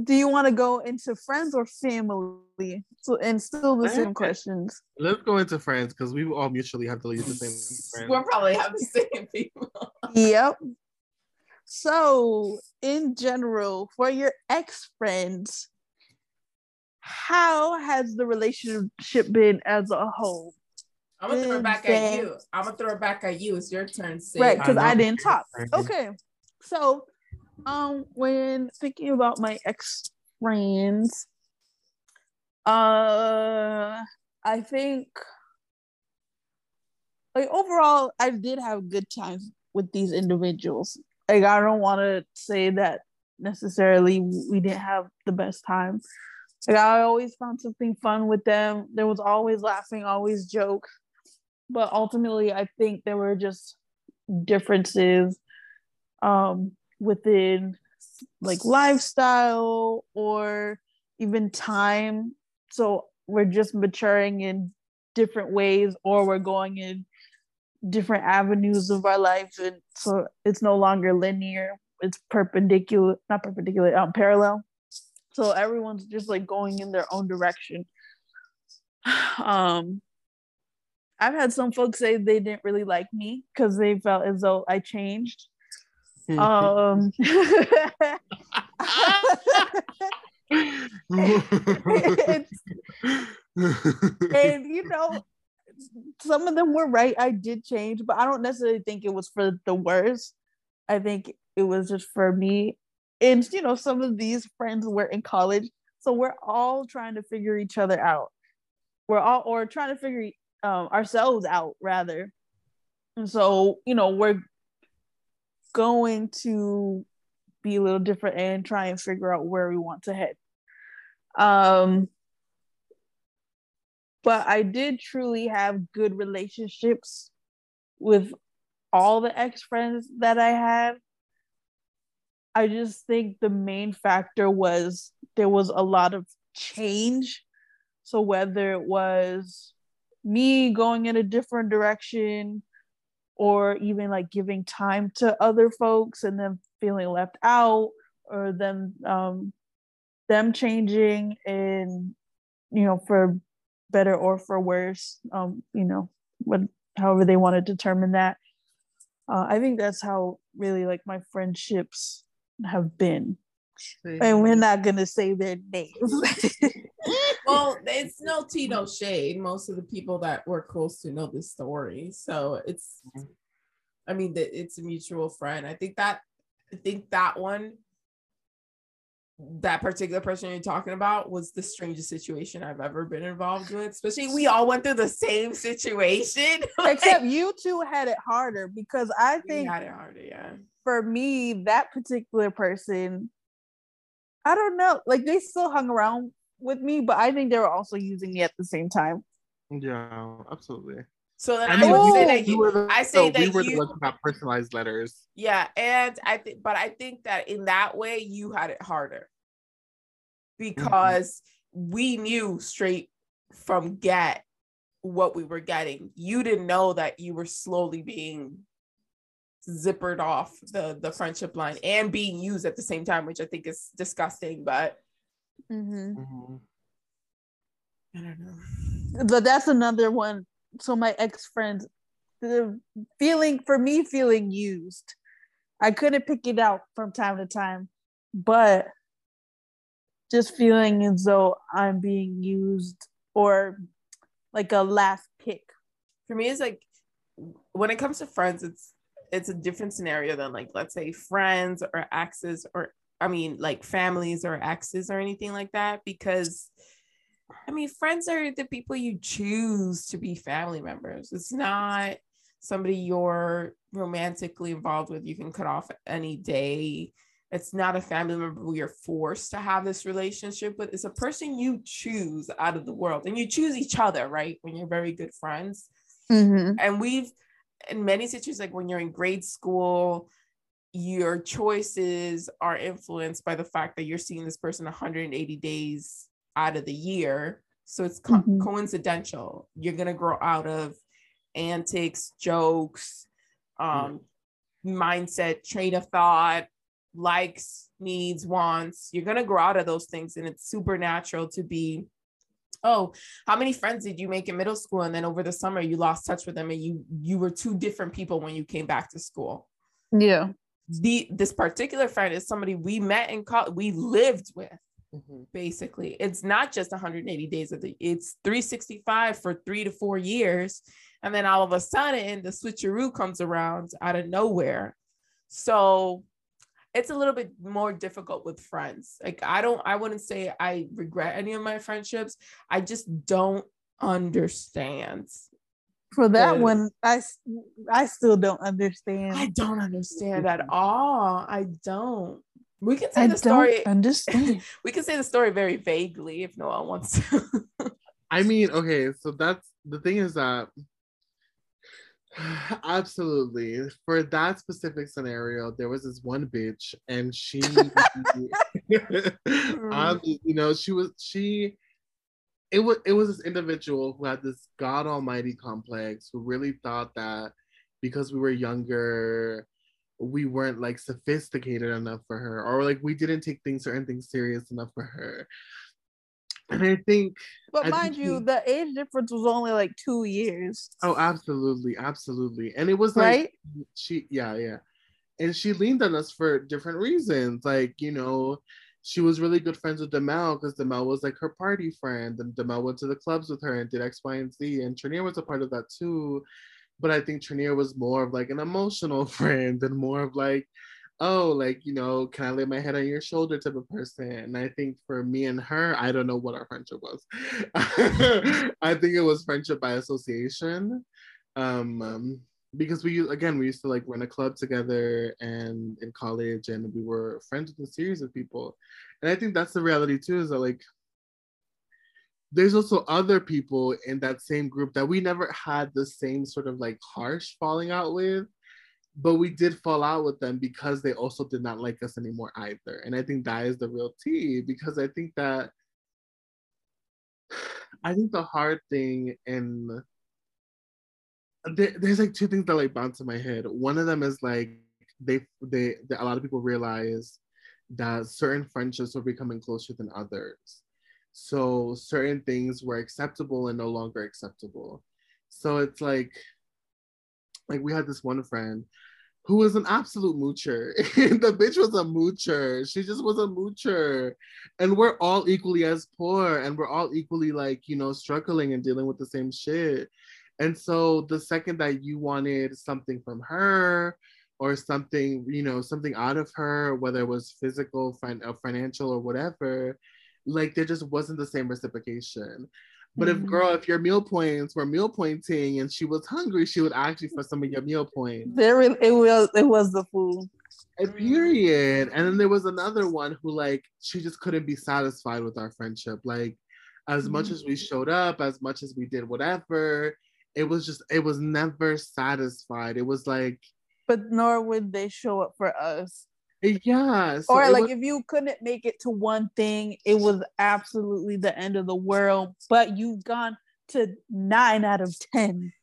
do you want to go into friends or family? So and still the same questions. Let's go into friends because we all mutually have to leave the same. Friends. We'll probably have the same people. yep. So in general, for your ex friends, how has the relationship been as a whole? I'm gonna throw it back at you. I'm gonna throw it back at you. It's your turn. Right, because I, I didn't talk. Okay, so um, when thinking about my ex friends, uh, I think like overall, I did have good times with these individuals. Like I don't want to say that necessarily we didn't have the best time. Like I always found something fun with them. There was always laughing, always joke. But ultimately, I think there were just differences um, within like lifestyle or even time. So we're just maturing in different ways or we're going in different avenues of our life. And so it's no longer linear. It's perpendicular not perpendicular um parallel. So everyone's just like going in their own direction. Um i've had some folks say they didn't really like me because they felt as though i changed um and, you know some of them were right i did change but i don't necessarily think it was for the worst. I think it was just for me. And you know some of these friends were in college so we're all trying to figure each other out. We're all or trying to figure um, ourselves out rather. And so you know we're going to be a little different and try and figure out where we want to head. Um, but I did truly have good relationships with all the ex friends that I had. I just think the main factor was there was a lot of change. So whether it was me going in a different direction, or even like giving time to other folks and then feeling left out or them um them changing and you know for better or for worse um you know what however they want to determine that. Uh, i think that's how really like my friendships have been and we're not gonna say their names well, it's no no shade. Most of the people that we're close to know this story, so it's. I mean, that it's a mutual friend. I think that, I think that one, that particular person you're talking about was the strangest situation I've ever been involved with. Especially, we all went through the same situation. Except you two had it harder because I think we had it harder. Yeah. For me, that particular person, I don't know. Like they still hung around with me, but I think they were also using me at the same time. Yeah, absolutely. So then I, I would say that you, the, I say so that we were you, the ones about personalized letters. Yeah, and I think, but I think that in that way you had it harder because mm-hmm. we knew straight from get what we were getting. You didn't know that you were slowly being zippered off the the friendship line and being used at the same time, which I think is disgusting. But Mm-hmm. Mm-hmm. I don't know. But that's another one. So my ex friends, the feeling for me feeling used. I couldn't pick it out from time to time, but just feeling as though I'm being used or like a last pick. For me, it's like when it comes to friends, it's it's a different scenario than like let's say friends or exes or I mean, like families or exes or anything like that, because I mean, friends are the people you choose to be family members. It's not somebody you're romantically involved with. You can cut off any day. It's not a family member who you're forced to have this relationship with. It's a person you choose out of the world, and you choose each other, right? When you're very good friends. Mm-hmm. And we've, in many situations, like when you're in grade school, your choices are influenced by the fact that you're seeing this person 180 days out of the year. So it's co- Mhm. coincidental. You're going to grow out of antics, jokes, um, mindset, train of thought, likes, needs, wants. You're going to grow out of those things. And it's supernatural to be, oh, how many friends did you make in middle school? And then over the summer, you lost touch with them and you, you were two different people when you came back to school Yeah. the this particular friend is somebody we met in college we lived with Mhm. basically it's not just 180 days of the it's 365 for three to four years and then all of a sudden the switcheroo comes around out of nowhere so it's a little bit more difficult with friends like i don't i wouldn't say i regret any of my friendships i just don't understand For that one, I I still don't understand. i don't understand at all i don't we can say I the story don't understand. we can say the story very vaguely if no one wants to. I mean, okay, so that's the thing is that absolutely for that specific scenario, there was this one bitch, and she, um, you know, she was she. It was it was this individual who had this god almighty complex who really thought that because we were younger we weren't like sophisticated enough for her or like we didn't take things certain things serious enough for her and i think But I mind think you, he- the age difference was only like two years, oh absolutely absolutely and it was like right? she yeah yeah and she leaned on us for different reasons like you know she was really good friends with Demel because Demel was like her party friend and Demel went to the clubs with her and did X, Y, and Z. And Trinier was a part of that too. But I think Trinier was more of like an emotional friend and more of like, oh, like, you know, can I lay my head on your shoulder type of person. And I think for me and her, I don't know what our friendship was. I think it was friendship by association. Um, um, because we again we used to like run a club together and in college and we were friends with a series of people and i think that's the reality too is that like there's also other people in that same group that we never had the same sort of like harsh falling out with but we did fall out with them because they also did not like us anymore either and i think that is the real tea because i think that i think the hard thing in there, there's like two things that like bounce in my head. One of them is like they they, they a lot of people realize that certain friendships were becoming closer than others. So certain things were acceptable and no longer acceptable. So it's like like we had this one friend who was an absolute moocher. the bitch was a moocher. She just was a moocher. And we're all equally as poor and we're all equally like, you know, struggling and dealing with the same shit. And so the second that you wanted something from her or something, you know, something out of her, whether it was physical, fin- uh, financial, or whatever, like there just wasn't the same reciprocation. But if Mhm. girl, if your meal points were meal pointing and she was hungry, she would ask you for some of your meal points. There it it was it was the food. A period. And then there was another one who like she just couldn't be satisfied with our friendship. Like as much as we showed up, as much as we did whatever, it was just it was never satisfied. It was like But nor would they show up for us. Eh, yeah. so or like was- if you couldn't make it to one thing, it was absolutely the end of the world. But you've gone to nine out of ten.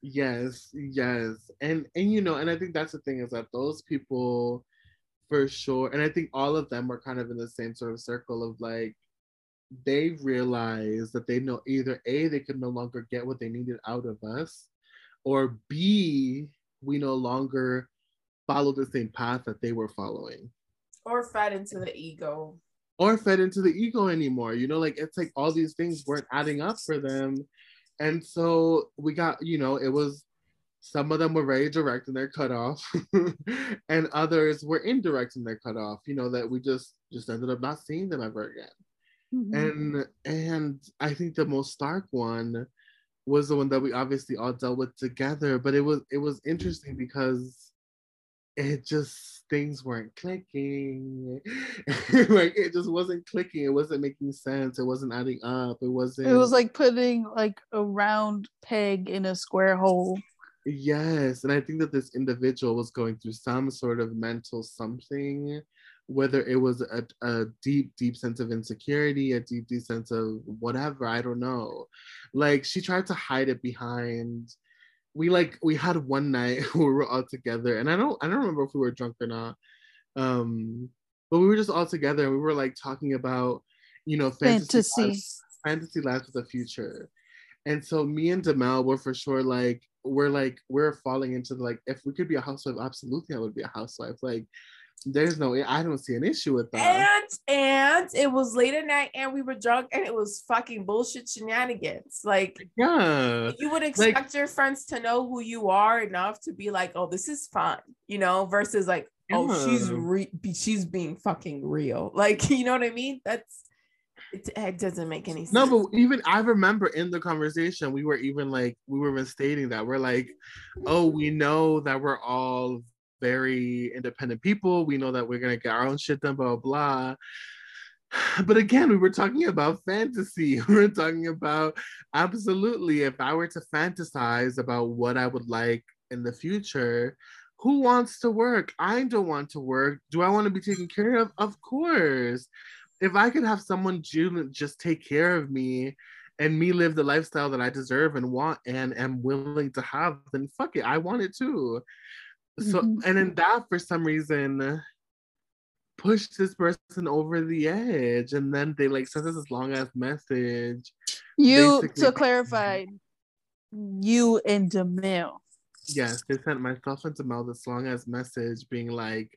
Yes, yes. And and you know, and I think that's the thing is that those people for sure, and I think all of them were kind of in the same sort of circle of like they realized that they know either A, they could no longer get what they needed out of us, or B, we no longer follow the same path that they were following. or fed into the ego. or fed into the ego anymore. You know, like it's like all these things weren't adding up for them. And so we got, you know, it was some of them were very direct in their cutoff, and others were indirect in their cutoff, you know, that we just just ended up not seeing them ever again. Mm-hmm. And and I think the most stark one was the one that we obviously all dealt with together. But it was it was interesting because it just things weren't clicking. like it just wasn't clicking. It wasn't making sense. It wasn't adding up. It wasn't. It was like putting like a round peg in a square hole. Yes, and I think that this individual was going through some sort of mental something whether it was a, a deep deep sense of insecurity a deep deep sense of whatever i don't know like she tried to hide it behind we like we had one night where we were all together and i don't i don't remember if we were drunk or not um but we were just all together and we were like talking about you know fantasy fantasy. lives, fantasy lives of the future. And so me and Demel were for sure like we're like we're falling into the, like if we could be a housewife absolutely i would be a housewife. Like there's no, I don't see an issue with that. And and it was late at night, and we were drunk, and it was fucking bullshit shenanigans. Like, yeah, you would expect like, your friends to know who you are enough to be like, oh, this is fun, you know, versus like, yeah. oh, she's re- she's being fucking real. Like, you know what I mean? That's it, it, doesn't make any sense. No, but even I remember in the conversation, we were even like, we were stating that we're like, oh, we know that we're all very independent people. We know that we're gonna get our own shit done, blah blah. But again, we were talking about fantasy. We were talking about absolutely if I were to fantasize about what I would like in the future, who wants to work? I don't want to work. Do I want to be taken care of? Of course. If I could have someone just take care of me and me live the lifestyle that I deserve and want and am willing to have, then fuck it, I want it too. So mm-hmm. and then that for some reason pushed this person over the edge, and then they like sent us this long ass message. You to clarify, you and Demel. Yes, they sent myself and Demel this long ass message being like,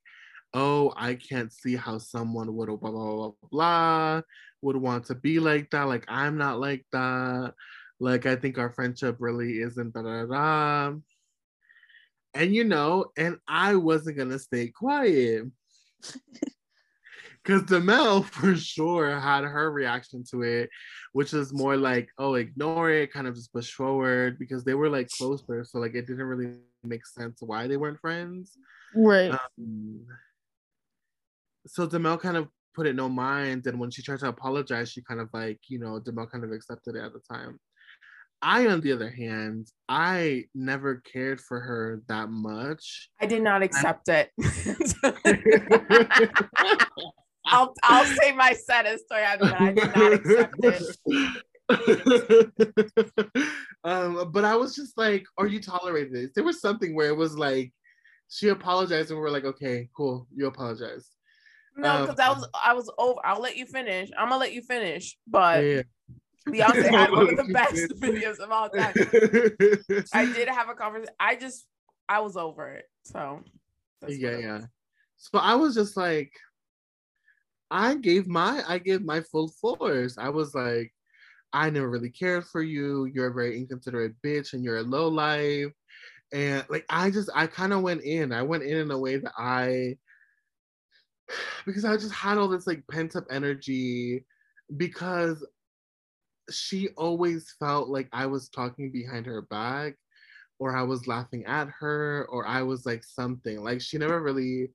"Oh, I can't see how someone would blah blah blah blah would want to be like that. Like I'm not like that. Like I think our friendship really isn't da da da." And you know, and I wasn't gonna stay quiet. Because Demel for sure had her reaction to it, which is more like, oh, ignore it, kind of just push forward because they were like closer. So like it didn't really make sense why they weren't friends. Right. Um, so Demel kind of put it no mind. And when she tried to apologize, she kind of like, you know, Demel kind of accepted it at the time. I, on the other hand, I never cared for her that much. I did not accept I... it. I'll I'll say my saddest story I did not accept it. um, but I was just like, "Are you tolerating this?" There was something where it was like, she apologized, and we are like, "Okay, cool, you apologize." No, because um, I was I was over. I'll let you finish. I'm gonna let you finish, but yeah. Beyonce had one of the best videos of all time. I did have a conversation. I just I was over it. So yeah, yeah. So I was just like, I gave my I gave my full force. I was like, I never really cared for you. You're a very inconsiderate bitch, and you're a low life. And like I just I kind of went in. I went in in a way that I because I just had all this like pent up energy because she always felt like I was talking behind her back or I was laughing at her or I was like something. Like she never really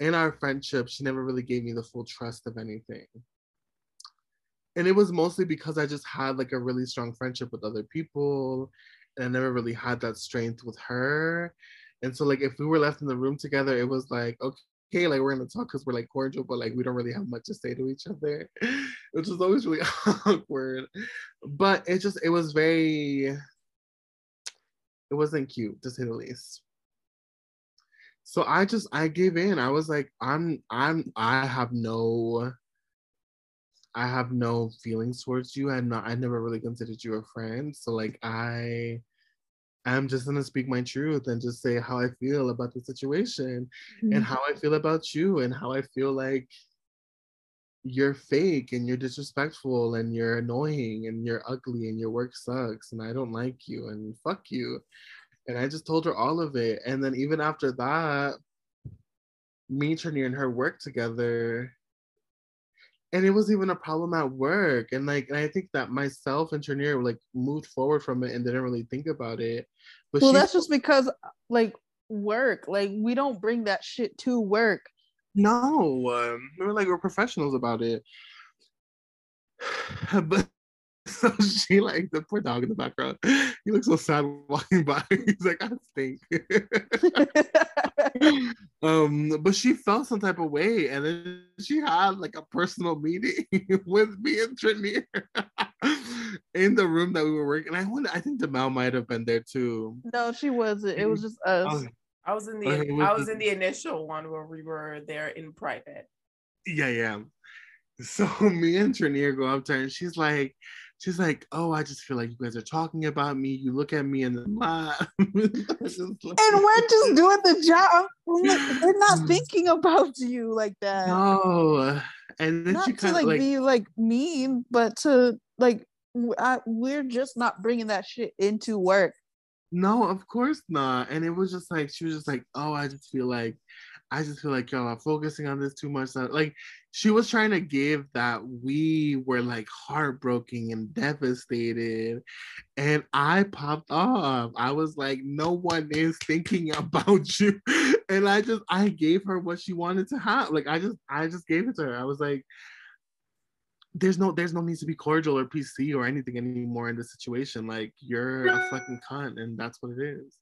in our friendship, she never really gave me the full trust of anything. And it was mostly because I just had like a really strong friendship with other people and I never really had that strength with her. And so like if we were left in the room together, it was like, okay, okay, like we're gonna talk because we're like cordial, but like we don't really have much to say to each other, which is always really awkward. But it just it was very it wasn't cute to say the least. So I just I gave in. I was like, I'm I'm I have no I have no feelings towards you. I'm not I never really considered you a friend. So like I I'm just gonna speak my truth and just say how I feel about the situation mm-hmm. and how I feel about you and how I feel like you're fake and you're disrespectful and you're annoying and you're ugly and your work sucks and I don't like you and fuck you. And I just told her all of it. And then even after that, me, Trinier, and her work together. and it was even a problem at work. And like, and I think that myself and Trinier like moved forward from it and didn't really think about it. But well, that's just because like work, like we don't bring that shit to work. No, um, we're like we're professionals about it. but so she like the poor dog in the background. He looks so sad walking by. He's like, I stink. um, but she felt some type of way, and then she had like a personal meeting with me and Trinier in the room that we were working. I wonder, I think Demel might have been there too. No, she wasn't. It was just us. I was in the I was in the initial one where we were there in private. Yeah, yeah. So me and Trinier go up to her and she's like, she's like, oh, I just feel like you guys are talking about me. You look at me and then laugh. and we're just doing the job. They're not mm. thinking about you like that. No. And then not she kind of like, like be like mean, but to like I, we're just not bringing that shit into work. No, of course not. And it was just like she was just like, oh, I just feel like I just feel like y'all are focusing on this too much. Like she was trying to give that we were like heartbroken and devastated. And I popped off. I was like, no one is thinking about you. And I just I gave her what she wanted to have. Like I just I just gave it to her. I was like, there's no there's no need to be cordial or PC or anything anymore in this situation. Like you're a fucking cunt and that's what it is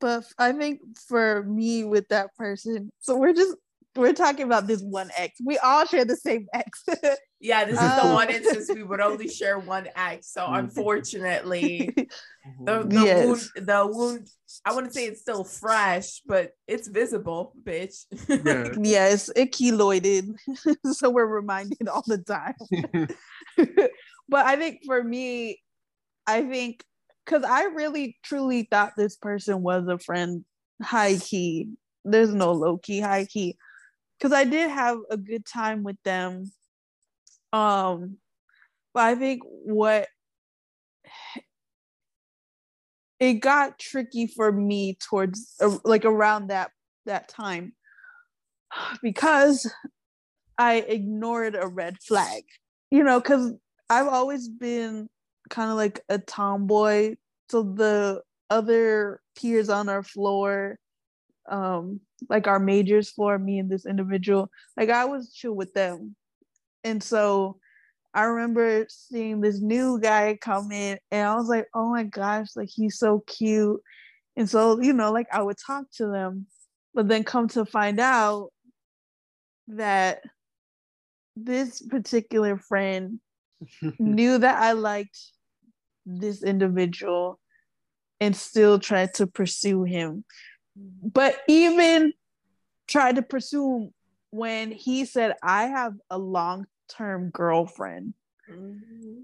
but I think for me with that person, so we're just we're talking about this one ex. We all share the same ex. yeah, this is um, the one instance we would only share one ex. So mm-hmm. unfortunately, the, the yes. wound, the wound, I wouldn't say it's still fresh, but it's visible, bitch. yeah. yes, it keloided. so we're reminded all the time. but I think for me, I think because I really truly thought this person was a friend, high key. There's no low key, high key. Because I did have a good time with them. Um, but I think what it got tricky for me towards like around that that time because I ignored a red flag. You know, because I've always been kind of like a tomboy. So the other peers on our floor, um, like our majors floor, me and this individual, like I was chill with them. And so I remember seeing this new guy come in and I was like, oh my gosh, like he's so cute. And so, you know, like I would talk to them, but then come to find out that this particular friend knew that I liked this individual and still tried to pursue him. But even tried to pursue when he said, I have a long term girlfriend. Mm-hmm.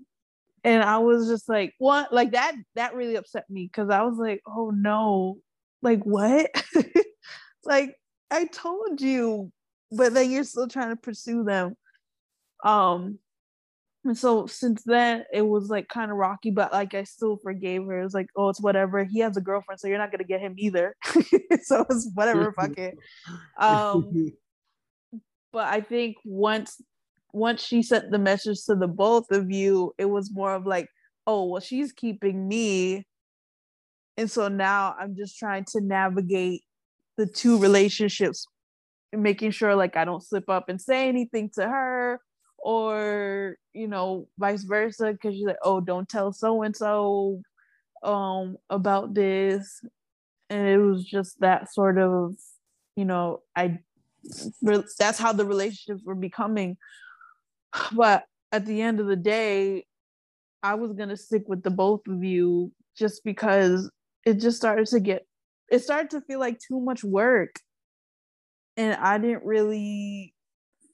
And I was just like, what? Like that, that really upset me because I was like, oh no, like what? like I told you, but then you're still trying to pursue them. Um, and so since then, it was like kind of rocky, but like I still forgave her. It was like, oh, it's whatever. He has a girlfriend, so you're not gonna get him either. so it's whatever, fuck it. Um, but I think once once she sent the message to the both of you, it was more of like, oh, well, she's keeping me. And so now I'm just trying to navigate the two relationships, making sure like I don't slip up and say anything to her or you know vice versa because you're like oh don't tell so and so um about this. And it was just that sort of you know i that's how the relationships were becoming. But at the end of the day i was going to stick with the both of you just because it just started to get it started to feel like too much work. And i didn't really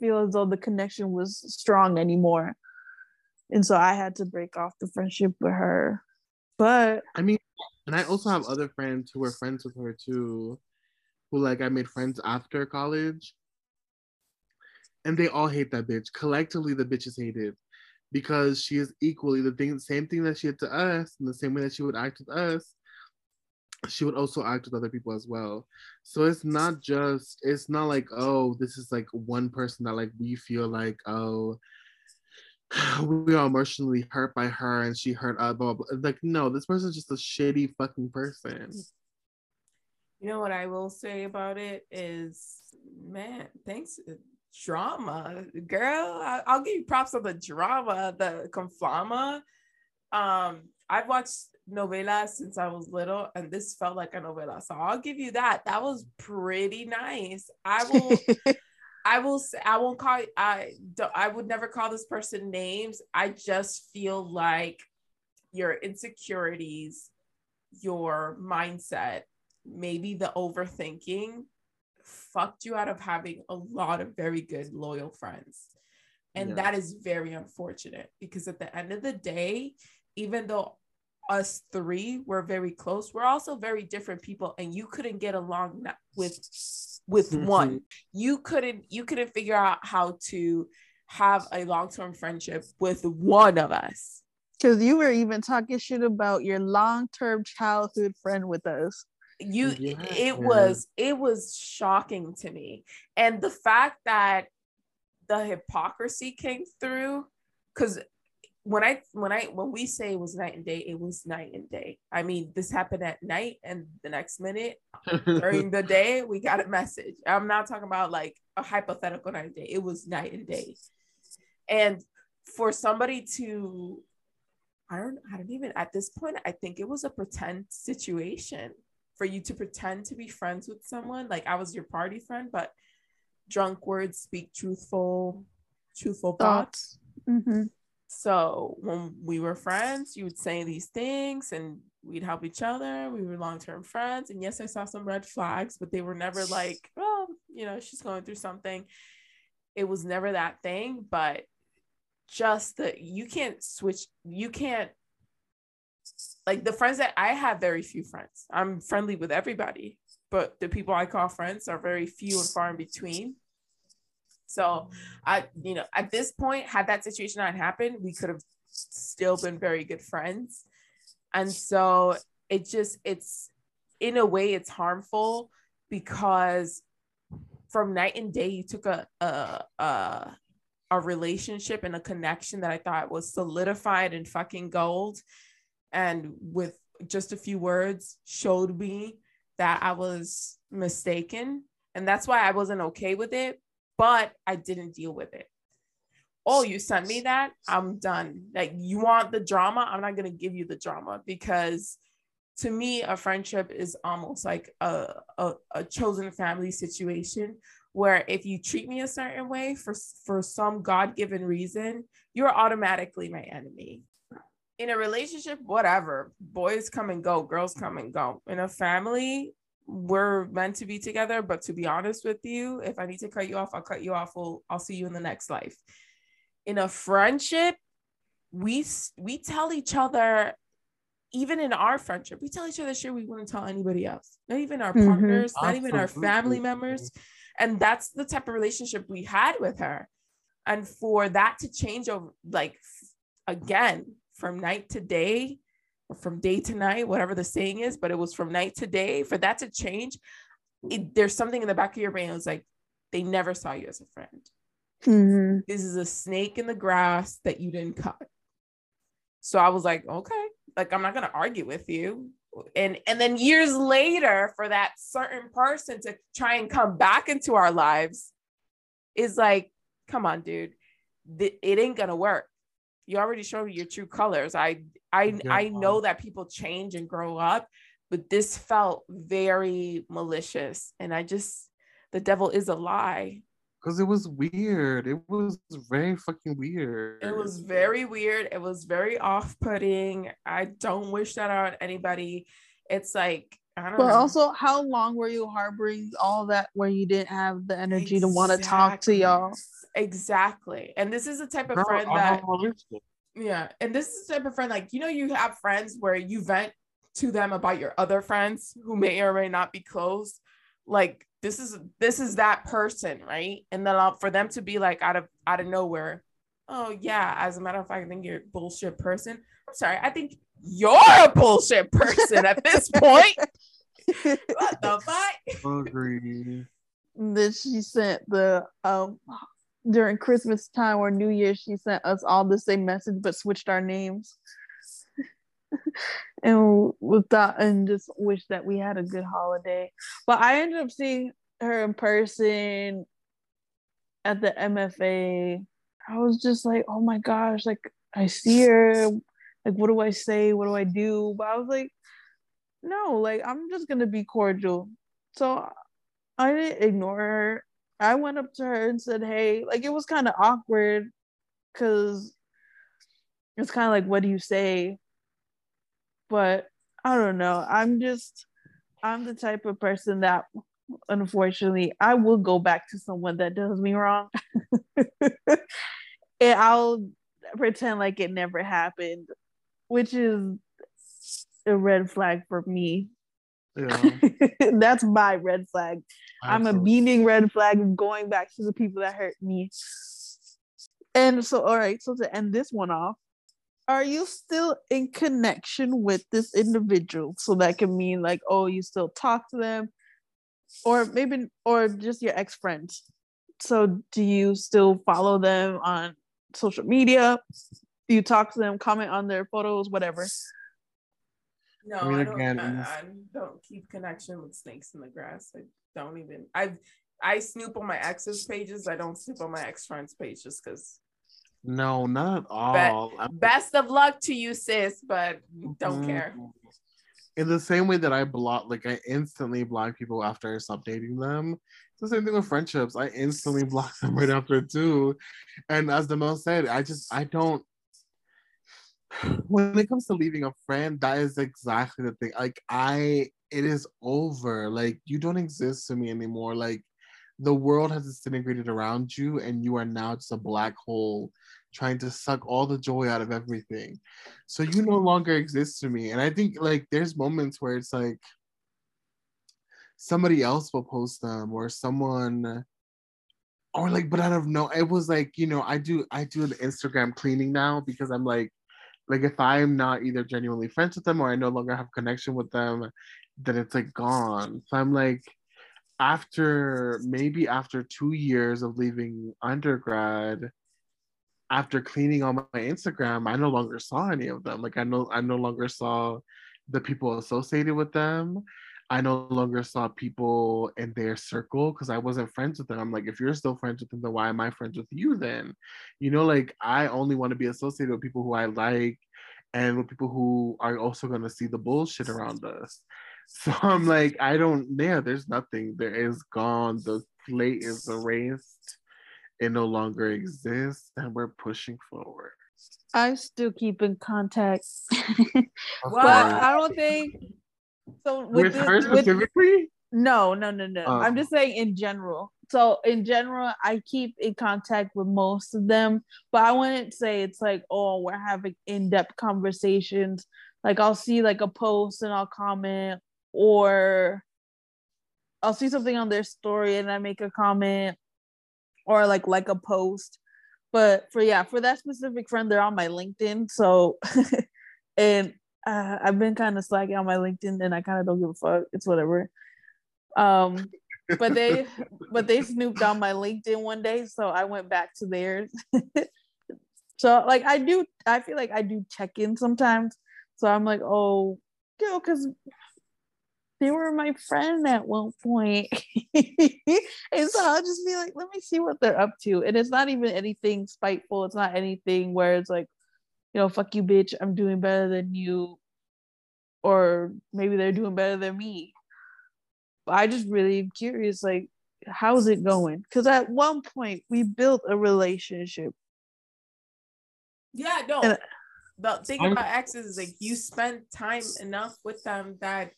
feel as though the connection was strong anymore. And so I had to break off the friendship with her. But I mean, and I also have other friends who were friends with her too, who like I made friends after college. And they all hate that bitch. Collectively, the bitches hate it because she is equally the thing, same thing that she did to us, in the same way that she would act with us. She would also act with other people as well. So it's not just it's not like oh this is like one person that like we feel like oh we are emotionally hurt by her and she hurt us. Blah, blah, blah. Like no, this person's just a shitty fucking person. You know what I will say about it is, man, thanks drama, girl. I, will give you props on the drama, the conflama. Um, I've watched novelas since I was little, and this felt like a novela. So I'll give you that. That was pretty nice. I will. I will say I won't call I don't I would never call this person names. I just feel like your insecurities, your mindset, maybe the overthinking fucked you out of having a lot of very good loyal friends. And yeah. that is very unfortunate because at the end of the day, even though us three were very close. We're also very different people and you couldn't get along with with mm-hmm. one. You couldn't you couldn't figure out how to have a long-term friendship with one of us. Because you were even talking shit about your long-term childhood friend with us. You yeah, it yeah. was it was shocking to me. And the fact that the hypocrisy came through because when I when I when we say it was night and day, it was night and day. I mean, this happened at night, and the next minute during the day, we got a message. I'm not talking about like a hypothetical night and day. It was night and day, and for somebody to, I don't, I don't even at this point. I think it was a pretend situation for you to pretend to be friends with someone. Like I was your party friend, but drunk words speak truthful, truthful thoughts. thoughts. Mm-hmm so when we were friends, you would say these things and we'd help each other. We were long term friends. And yes, I saw some red flags, but they were never like, oh, you know, she's going through something. It was never that thing, but just that you can't switch, you can't like the friends that I have very few friends. I'm friendly with everybody, but the people I call friends are very few and far in between. So I, you know, at this point, had that situation not happened, we could have still been very good friends. And so it just, it's in a way, it's harmful because from night and day, you took a, a, a, a relationship and a connection that I thought was solidified in fucking gold. And with just a few words, showed me that I was mistaken. And that's why I wasn't okay with it but I didn't deal with it. Oh, you sent me that? I'm done. Like, you want the drama? I'm not going to give you the drama because to me, a friendship is almost like a, a, a chosen family situation where if you treat me a certain way for, for some God given reason, you're automatically my enemy. In a relationship, whatever, boys come and go, girls come and go. In a family, we're meant to be together but to be honest with you if i need to cut you off i'll cut you off. We'll, i'll see you in the next life. In a friendship we we tell each other even in our friendship we tell each other shit we wouldn't tell anybody else. Not even our mm-hmm. partners not even our family members. And that's the type of relationship we had with her. And for that to change over like again from night to day from day to night, whatever the saying is, but it was from night to day. For that to change, it, there's something in the back of your brain. It was like they never saw you as a friend. Mm-hmm. This is a snake in the grass that you didn't cut. So I was like, okay, like I'm not gonna argue with you. And and then years later, for that certain person to try and come back into our lives, is like, come on, dude, it ain't gonna work you already showed me your true colors. I I yeah. I know that people change and grow up, but this felt very malicious. And I just the devil is a lie. Because it was weird. It was very fucking weird. It was very weird. It was very off-putting. I don't wish that on anybody. It's like I but know. also, how long were you harboring all that where you didn't have the energy exactly. to want to talk to y'all? Exactly. And this is the type of Girl, friend that yeah. And this is the type of friend like you know you have friends where you vent to them about your other friends who may or may not be close. Like this is this is that person, right? And then I'll, for them to be like out of out of nowhere, oh yeah, as a matter of fact, I think you're a bullshit person. I'm sorry, I think you're a bullshit person at this point. what the fuck? Agree. then she sent the um during Christmas time or New Year, she sent us all the same message but switched our names. and we thought and just wish that we had a good holiday. But I ended up seeing her in person at the MFA. I was just like, oh my gosh, like I see her. Like, what do I say? What do I do? But I was like, no, like I'm just gonna be cordial. So I didn't ignore her. I went up to her and said, hey, like it was kind of awkward because it's kind of like, what do you say? But I don't know. I'm just, I'm the type of person that unfortunately I will go back to someone that does me wrong. and I'll pretend like it never happened, which is a red flag for me. Yeah. That's my red flag. I'm a beaming red flag going back to the people that hurt me. And so, all right, so to end this one off, are you still in connection with this individual? So that can mean like, oh, you still talk to them, or maybe, or just your ex friends. So, do you still follow them on social media? Do you talk to them, comment on their photos, whatever? No, I mean, I, don't. again, I, I don't keep connection with snakes in the grass. I don't even. I I snoop on my ex's pages. I don't snoop on my ex friends' pages because. No, not at all. Best of luck to you, sis, but don't Mhm. care. In the same way that I block, like I instantly block people after I stop dating them. It's the same thing with friendships. I instantly block them right after too. And as the most said, I just I don't. When it comes to leaving a friend, that is exactly the thing. Like I, it is over. Like you don't exist to me anymore. Like the world has disintegrated around you, and you are now just a black hole trying to suck all the joy out of everything. So you no longer exist to me. And I think like there's moments where it's like somebody else will post them or someone or like but out of no it was like you know I do I do an Instagram cleaning now because I'm like like if I'm not either genuinely friends with them or I no longer have connection with them, then it's like gone. So I'm like after maybe after two years of leaving undergrad, after cleaning all my Instagram, I no longer saw any of them. Like I no I no longer saw the people associated with them. I no longer saw people in their circle because I wasn't friends with them. I'm like, if you're still friends with them, then why am I friends with you then? You know, like I only want to be associated with people who I like and with people who are also going to see the bullshit around us. So I'm like, I don't, yeah, there's nothing. There is gone. The slate is erased. It no longer exists, and we're pushing forward. I still keep in contact. Of What? But course. I don't think so. With, With this- her with- specifically? no, no, no, no. Oh. I'm Oh. just saying in general. So in general, I keep in contact with most of them, but I wouldn't say it's like, oh, we're having in-depth conversations. Like I'll see like a post and I'll comment, or I'll see something on their story and I make a comment, or like like a post. But for yeah, for that specific friend, they're on my LinkedIn. So and uh, I've been kind of slacking on my LinkedIn and I kind of don't give a fuck. It's whatever. Um, but they but they snooped on my LinkedIn one day, so I went back to theirs. so like I do, I feel like I do check in sometimes. So I'm like, oh, you know, because they were my friend at one point. and so I'll just be like, let me see what they're up to. And it's not even anything spiteful. It's not anything where it's like, you know, fuck you, bitch. I'm doing better than you. Or maybe they're doing better than me. But I just really am curious, like, how's it going? Because at one point we built a relationship. Yeah, no. And- the thing I'm- about exes is like you spend time enough with them that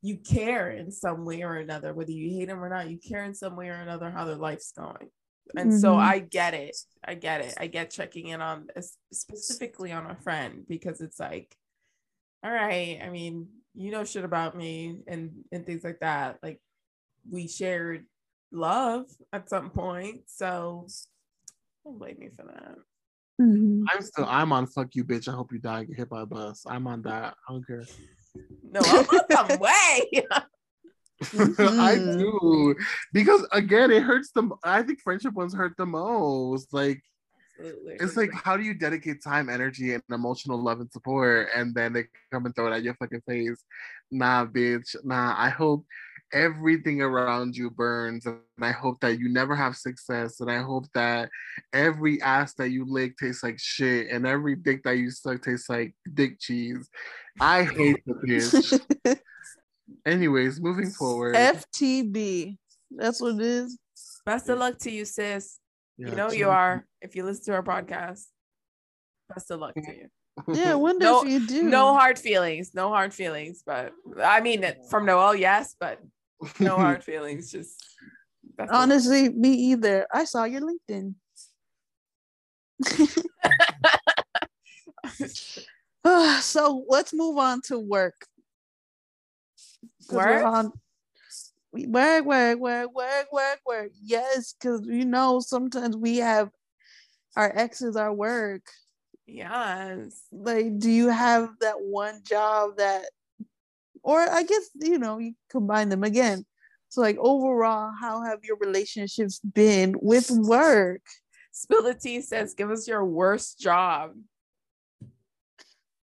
you care in some way or another, whether you hate them or not, you care in some way or another how their life's going. And so Mhm. I get it. I get it. I get checking in on es- specifically on a friend because it's like, all right, I mean, you know shit about me and and things like that. Like we shared love at some point. So don't blame me for that. Mhm. I'm still I'm on fuck you bitch. I hope you die, get hit by a bus. I'm on that. I don't care. No, I'm on some way. Mm-hmm. I do because again, it hurts them. I think friendship ones hurt the most. Like Absolutely. it's like how do you dedicate time, energy, and emotional love and support, and then they come and throw it at your fucking face? Nah, bitch. Nah. I hope everything around you burns, and I hope that you never have success, and I hope that every ass that you lick tastes like shit, and every dick that you suck tastes like dick cheese. I hate the bitch. Anyways, moving forward. FTB. That's what it is. Best of luck to you, sis. Yeah, you know you are. If you listen to our podcast, best of luck to you. Yeah, wonder No- if you do. No hard feelings. No hard feelings. But I mean, from Noel, yes, but no hard feelings. Just best of luck. Honestly, me either. I saw your LinkedIn. so let's move on to work. Work? on- we- Work, work, work, work, work, work. Yes, because you know sometimes we have our exes our work. yes. Like, do you have that one job that, or I guess you know you combine them again. So like overall, how have your relationships been with work? Spill the tea says, give us your worst job.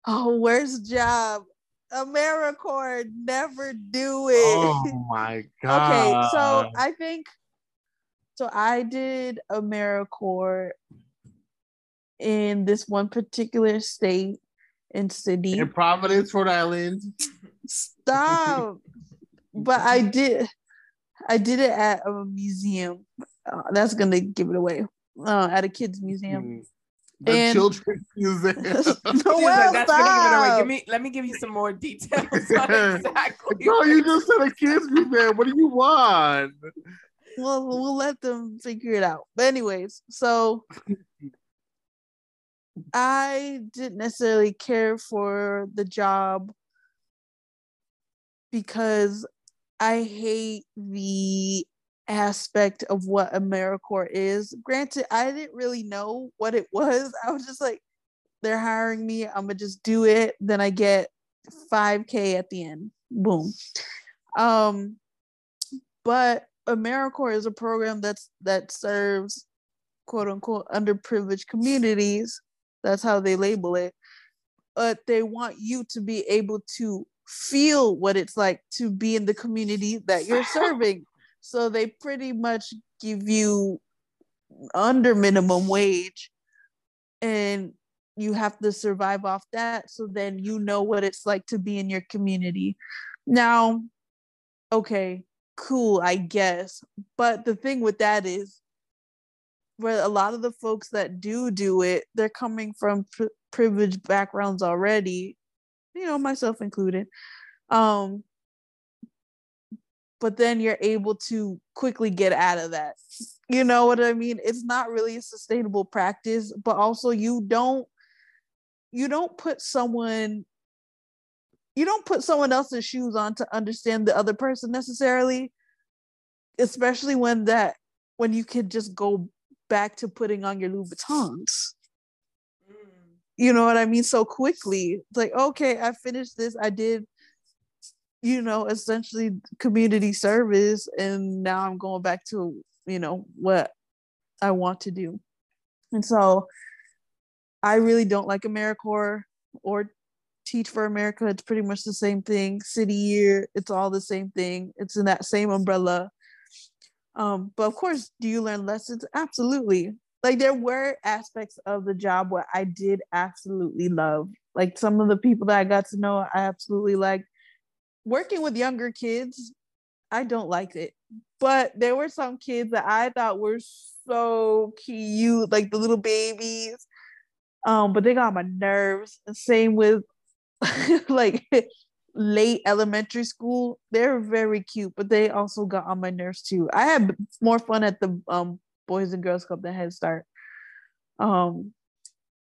Oh, worst job. AmeriCorps, never do it. Oh my god. okay, so I think so I did AmeriCorps in this one particular state and city. in Providence, Rhode Island. Stop. but I did I did it at a museum. Uh, that's gonna give it away. Uh, at a kids museum. The And- Children's Museum. no, She's like, that's gonna give stop. Give me, let me give you some more details on exactly. no, you just said a kids museum. What do you want? Well, we'll let them figure it out. But anyways, so I didn't necessarily care for the job because I hate the aspect of what AmeriCorps is. Granted, I didn't really know what it was. I was just like, they're hiring me. I'm gonna just do it. Then I get 5k at the end. Boom. Um, but AmeriCorps is a program that's that serves quote unquote underprivileged communities. That's how they label it. But they want you to be able to feel what it's like to be in the community that you're serving. So they pretty much give you under minimum wage and you have to survive off that. So then you know what it's like to be in your community. Now, okay, cool, I guess. But the thing with that is, where a lot of the folks that do do it, they're coming from pri- privileged backgrounds already, you know, myself included. Um, but then you're able to quickly get out of that. You know what I mean? It's not really a sustainable practice, but also you don't you don't put someone you don't put someone else's shoes on to understand the other person necessarily especially when that when you could just go back to putting on your Louboutins Mm. you know what I mean so quickly it's like okay I finished this I did you know essentially community service and now I'm going back to you know what I want to do and so I really don't like AmeriCorps or Teach for America. It's pretty much the same thing. City Year, it's all the same thing. It's in that same umbrella. Um, but of course, do you learn lessons? Absolutely. Like there were aspects of the job where I did absolutely love. Like some of the people that I got to know, I absolutely liked. Working with younger kids, I don't like it. But there were some kids that I thought were so cute, like the little babies. Um but they got my nerves. And same with like late elementary school. They're very cute but they also got on my nerves too. I had more fun at the um boys and girls club than head start. Um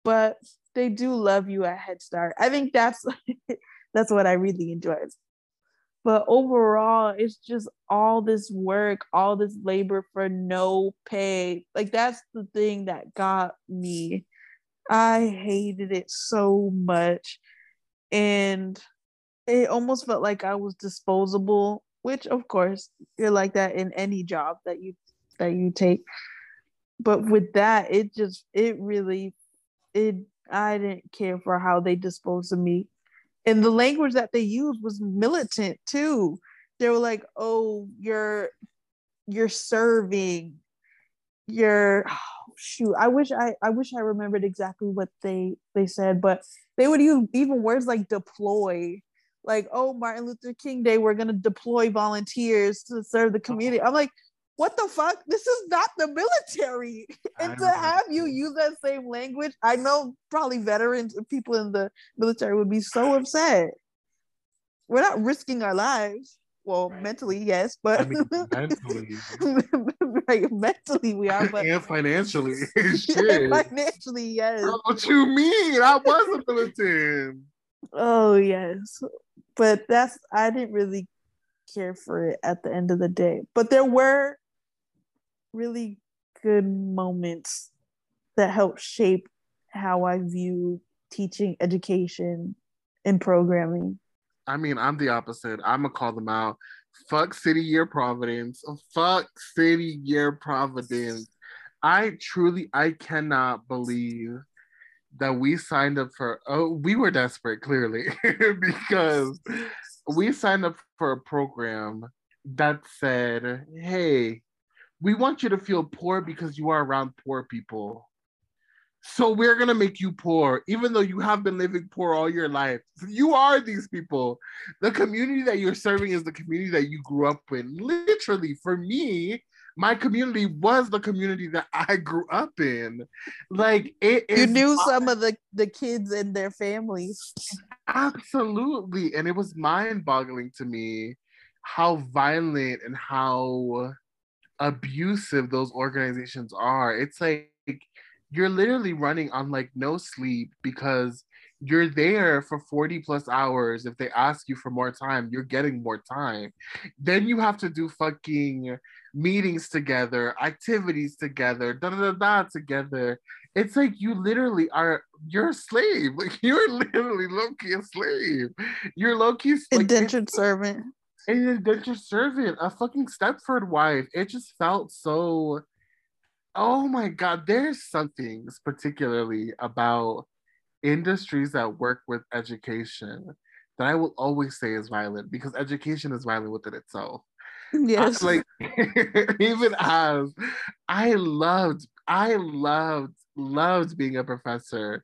but they do love you at head start. I think that's that's what i really enjoyed but overall it's just all this work all this labor for no pay like that's the thing that got me I hated it so much. And it almost felt like I was disposable, which of course you're like that in any job that you that you take. But with that, it just it really it I didn't care for how they disposed of me. And the language that they used was militant too. They were like, "Oh, you're you're serving. You're oh, shoot. I wish I I wish I remembered exactly what they they said, but they would use even words like deploy like, oh, Martin Luther King Day, we're gonna deploy volunteers to serve the uh-huh. community. I'm like, what the fuck? This is not the military. and to have you use that same language, I know probably veterans and people in the military would be so upset. We're not risking our lives. Well, right. mentally, yes, but I mean, mentally, right? Mentally, we are, but and financially, shit. financially, yes. What you mean? I was a militant. Oh yes, but that's I didn't really care for it at the end of the day. But there were really good moments that helped shape how I view teaching, education, and programming. I mean, I'm the opposite. I'm gonna call them out. Fuck City Year Providence. Fuck City Year Providence. I truly, I cannot believe that we signed up for oh we were desperate clearly because we signed up for a program that said hey we want you to feel poor because you are around poor people so we're going to make you poor even though you have been living poor all your life you are these people the community that you're serving is the community that you grew up in literally for me my community was the community that I grew up in. Like it You knew some of the, the kids and their families. Absolutely. And it was mind-boggling to me how violent and how abusive those organizations are. It's like you're literally running on like no sleep because you're there for 40 plus hours. If they ask you for more time, you're getting more time. Then you have to do fucking meetings together, activities together, da da da da together. It's like you literally are you're a slave. Like you're literally low-key a slave. You're low-key like, indentured servant. An indentured servant, a fucking Stepford wife. It just felt so oh my god, there's something particularly about industries that work with education that I will always say is violent because education is violent within itself. Yes. I, like even as I loved, I loved, loved being a professor.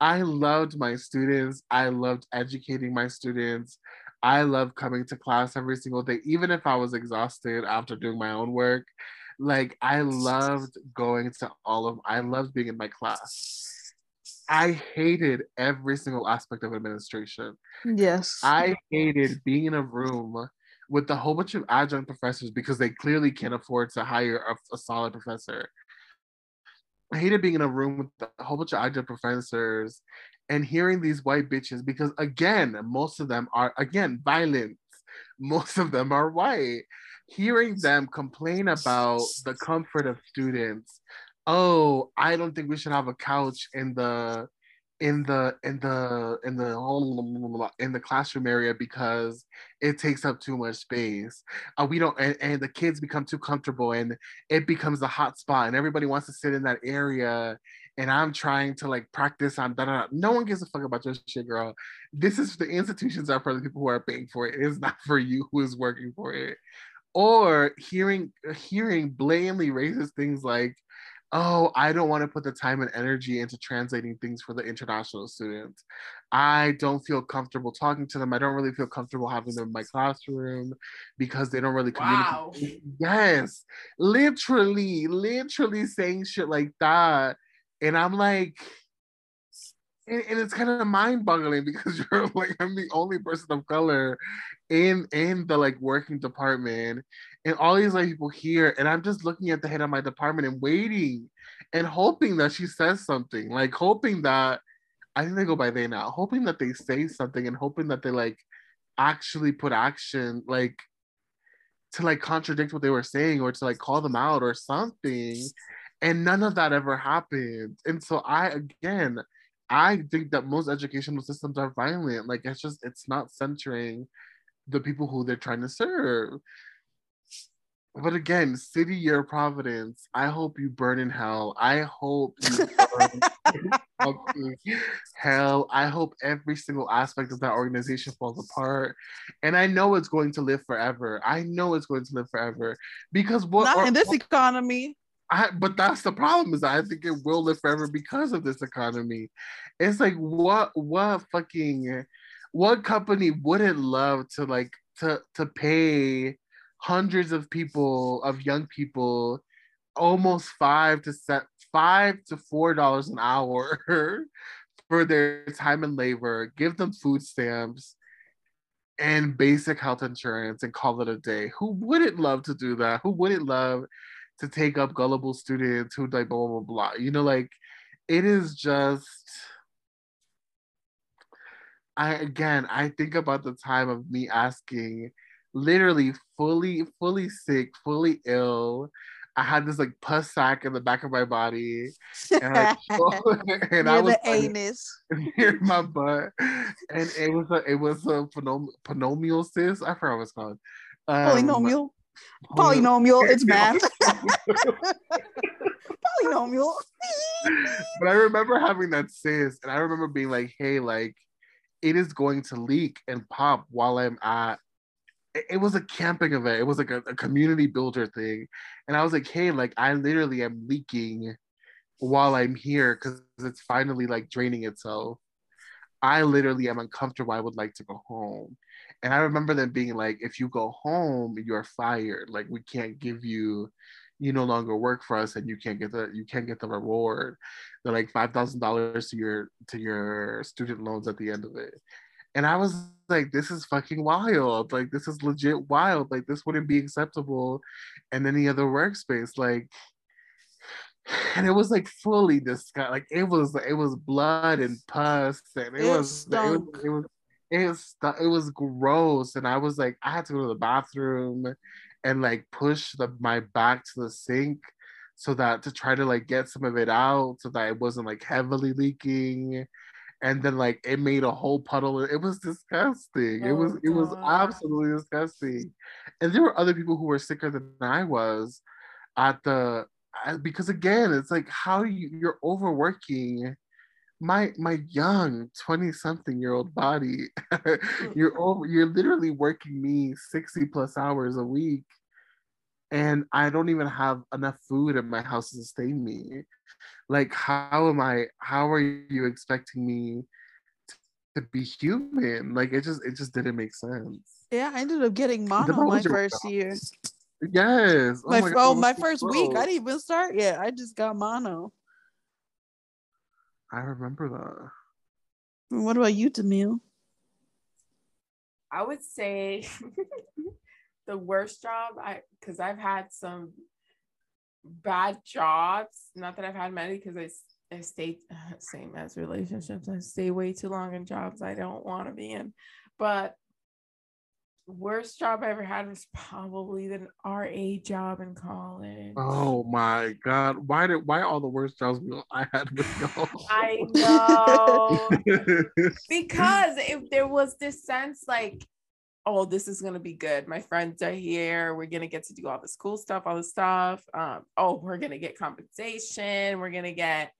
I loved my students. I loved educating my students. I loved coming to class every single day, even if I was exhausted after doing my own work. Like I loved going to all of I loved being in my class. I hated every single aspect of administration. Yes. I hated being in a room with a whole bunch of adjunct professors because they clearly can't afford to hire a, a solid professor. I hated being in a room with a whole bunch of adjunct professors and hearing these white bitches because again, most of them are again violent. Most of them are white. Hearing them complain about the comfort of students. Oh, I don't think we should have a couch in the in the in the in the in the classroom area because it takes up too much space. Uh, we don't and, and the kids become too comfortable and it becomes a hot spot and everybody wants to sit in that area and I'm trying to like practice on da da. No one gives a fuck about your shit, girl. This is the institutions are for the people who are paying for it. It is not for you who is working for it. Or hearing hearing blatantly racist things like oh, I don't want to put the time and energy into translating things for the international students. I don't feel comfortable talking to them. I don't really feel comfortable having them in my classroom because they don't really communicate. Wow. Yes, literally, literally saying shit like that. And I'm like, and, and it's kind of mind-boggling because you're like I'm the only person of color in in the like working department. And all these like people here and I'm just looking at the head of my department and waiting and hoping that she says something like hoping that I think they go by they now hoping that they say something and hoping that they like actually put action like to like contradict what they were saying or to like call them out or something and none of that ever happened and so I again I think that most educational systems are violent. Like it's just it's not centering the people who they're trying to serve. But again, city year Providence, I hope you burn in hell. I hope you burn hell. I hope every single aspect of that organization falls apart. And I know it's going to live forever. I know it's going to live forever. Because what not or, in this economy. I, but that's the problem is I think it will live forever because of this economy. It's like what what fucking what company wouldn't love to like to to pay hundreds of people of young people almost five to set five to four dollars an hour for their time and labor give them food stamps and basic health insurance and call it a day who wouldn't love to do that who wouldn't love to take up gullible students who like blah blah blah you know like it is just I again I think about the time of me asking literally fully, fully sick, fully ill. I had this like pus sack in the back of my body, and, I, and I was the anus near my butt, and it was a it was a phenom- ponomial cyst. I forgot what it's called. Um, polynomial. Polynomial. It's math. polynomial. but I remember having that cyst, and I remember being like, "Hey, like, it is going to leak and pop while I'm at it was a camping event. It was like a, a, community builder thing. And I was like, hey, like I literally am leaking while I'm here because it's finally like draining itself. I literally am uncomfortable. I would like to go home. And I remember them being like, if you go home, you're fired. Like we can't give you, you no longer work for us and you can't get the you can't get the reward. They're like five thousand dollars to your to your student loans at the end of it. And I was like, this is fucking wild. Like, this is legit wild. Like, this wouldn't be acceptable in any other workspace. Like, and it was like fully disgusting. Like, it was, it was blood and pus, and it, it was, it was, it was, it was, it was gross. And I was like, I had to go to the bathroom and like push the, my back to the sink so that to try to like get some of it out so that it wasn't like heavily leaking and then like it made a whole puddle. It was disgusting. Oh, it was God. it was oh, absolutely disgusting. And there were other people who were sicker than I was at the because again, it's like how you you're overworking my my young 20 something year old body. Mm. you're over you're literally working me 60 plus hours a week and I don't even have enough food in my house to sustain me. Like, how am I? How are you expecting me to be human? Like, it just it just didn't make sense. Yeah, I ended up getting mono my first job. year. Yes. Oh my, my, oh, my first week. I didn't even start yet. I just got mono. I remember that. What about you, Tamil? I would say the worst job I because I've had some bad jobs. Not that I've had many because I I stay same as relationships. I stay way too long in jobs I don't want to be in. But worst job I ever had was probably the RA job in college. Oh my god! Why did why all the worst jobs I had with y'all? I know because if there was this sense like oh, this is gonna be good. My friends are here. We're gonna get to do all this cool stuff, all this stuff. Um, oh, we're gonna get compensation. We're gonna get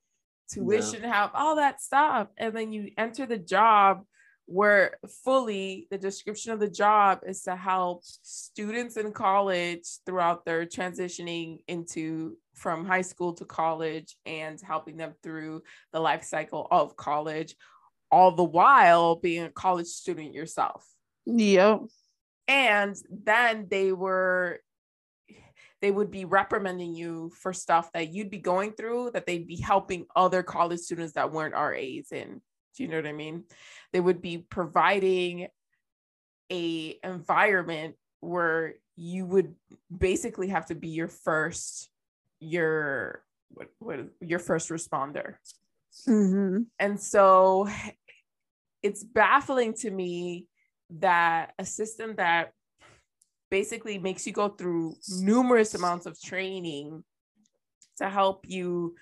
tuition yeah. help, all that stuff. And then you enter the job where fully the description of the job is to help students in college throughout their transitioning into from high school to college and helping them through the life cycle of college all the while being a college student yourself Yep. And then they were they would be reprimanding you for stuff that you'd be going through that they'd be helping other college students that weren't RAs in. Do you know what I mean? They would be providing a environment where you would basically have to be your first your what, what your first responder. Mm-hmm. And so it's baffling to me that a system that basically makes you go through numerous amounts of training to help you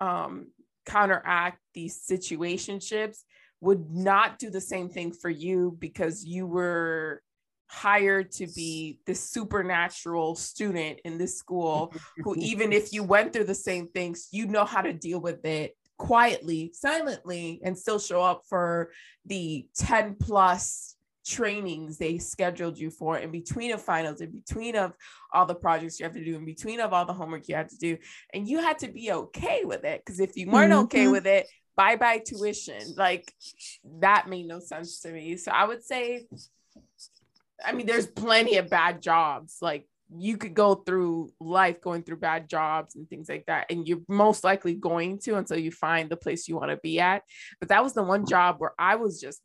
um, counteract these situationships would not do the same thing for you because you were hired to be the supernatural student in this school who even if you went through the same things you know how to deal with it quietly silently and still show up for the 10 plus trainings they scheduled you for in between of finals in between of all the projects you have to do in between of all the homework you have to do and you had to be okay with it because if you weren't mm-hmm. okay with it bye bye tuition like that made no sense to me so i would say I mean, there's plenty of bad jobs. Like you could go through life going through bad jobs and things like that. And you're most likely going to until you find the place you want to be at. But that was the one job where I was just,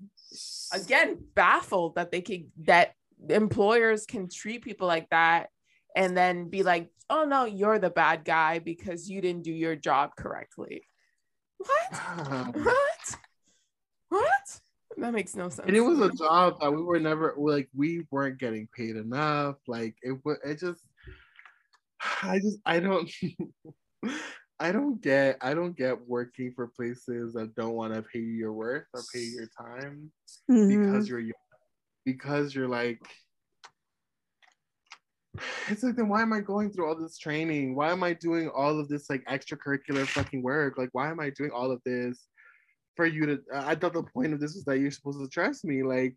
again, baffled that they could, that employers can treat people like that and then be like, oh no, you're the bad guy because you didn't do your job correctly. What? what? What? that makes no sense. And it was a job that we were never like we weren't getting paid enough. Like it was it just I just I don't I don't get I don't get working for places that don't want to pay you your worth or pay you your time mm-hmm. because you're young. Because you're like it's like then why am I going through all this training? Why am I doing all of this like extracurricular fucking work? Like why am I doing all of this for you to I thought the point of this was that you're supposed to trust me. Like,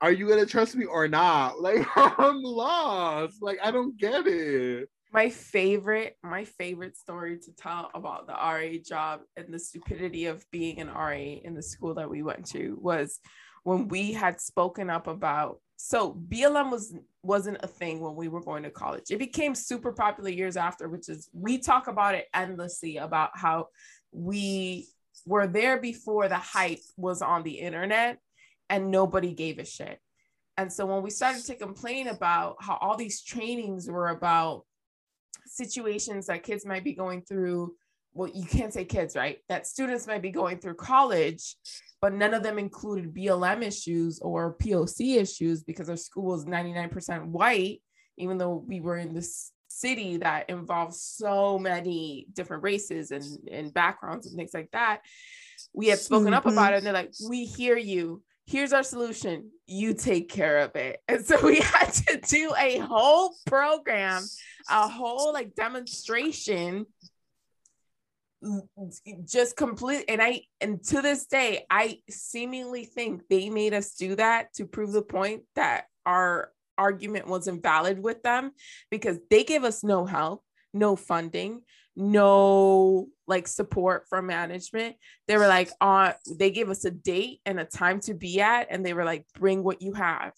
are you gonna trust me or not? Like I'm lost. Like I don't get it. My favorite, my favorite story to tell about the RA job and the stupidity of being an RA in the school that we went to was when we had spoken up about so BLM was wasn't a thing when we were going to college. It became super popular years after, which is we talk about it endlessly about how we were there before the hype was on the internet and nobody gave a shit. And so when we started to complain about how all these trainings were about situations that kids might be going through, well, you can't say kids, right? That students might be going through college, but none of them included BLM issues or POC issues because our school was 99% white, even though we were in this city that involves so many different races and, and backgrounds and things like that. We had spoken mm-hmm. up about it and they're like, we hear you. Here's our solution. You take care of it. And so we had to do a whole program, a whole like demonstration just complete and i and to this day i seemingly think they made us do that to prove the point that our argument wasn't valid with them because they gave us no help, no funding, no like support from management. They were like on they gave us a date and a time to be at and they were like bring what you have.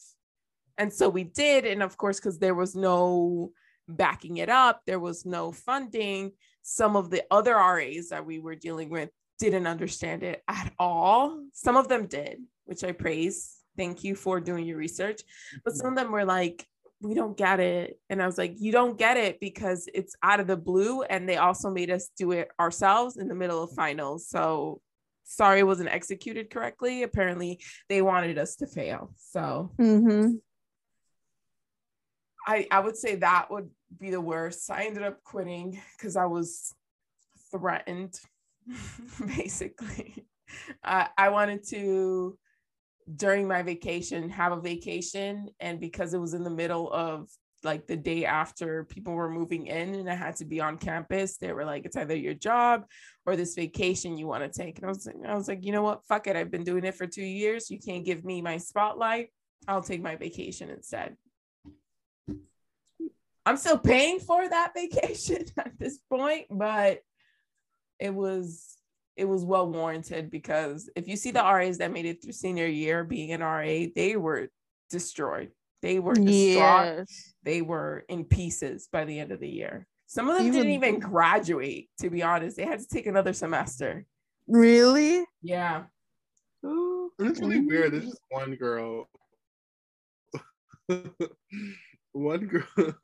And so we did and of course cuz there was no backing it up, there was no funding, some of the other RAs that we were dealing with didn't understand it at all. Some of them did, which I praise thank you for doing your research. But some of them were like, we don't get it. And I was like, you don't get it because it's out of the blue. And they also made us do it ourselves in the middle of finals. So sorry it wasn't executed correctly. Apparently they wanted us to fail. So mm-hmm. I, I would say that would be the worst. I ended up quitting because I was threatened, basically. Uh, I wanted to during my vacation have a vacation and because it was in the middle of like the day after people were moving in and I had to be on campus, they were like, it's either your job or this vacation you want to take. And I was, I was like, you know what? Fuck it. I've been doing it for two years. You can't give me my spotlight. I'll take my vacation instead. I'm still paying for that vacation at this point, but it was it was well warranted because if you see the RAs that made it through senior year being an RA, they were destroyed. They were distraught. Yes. They were in pieces by the end of the year. Some of them even, didn't even graduate, to be honest. They had to take another semester. Really? Yeah. It's really weird. There's just one girl. one girl.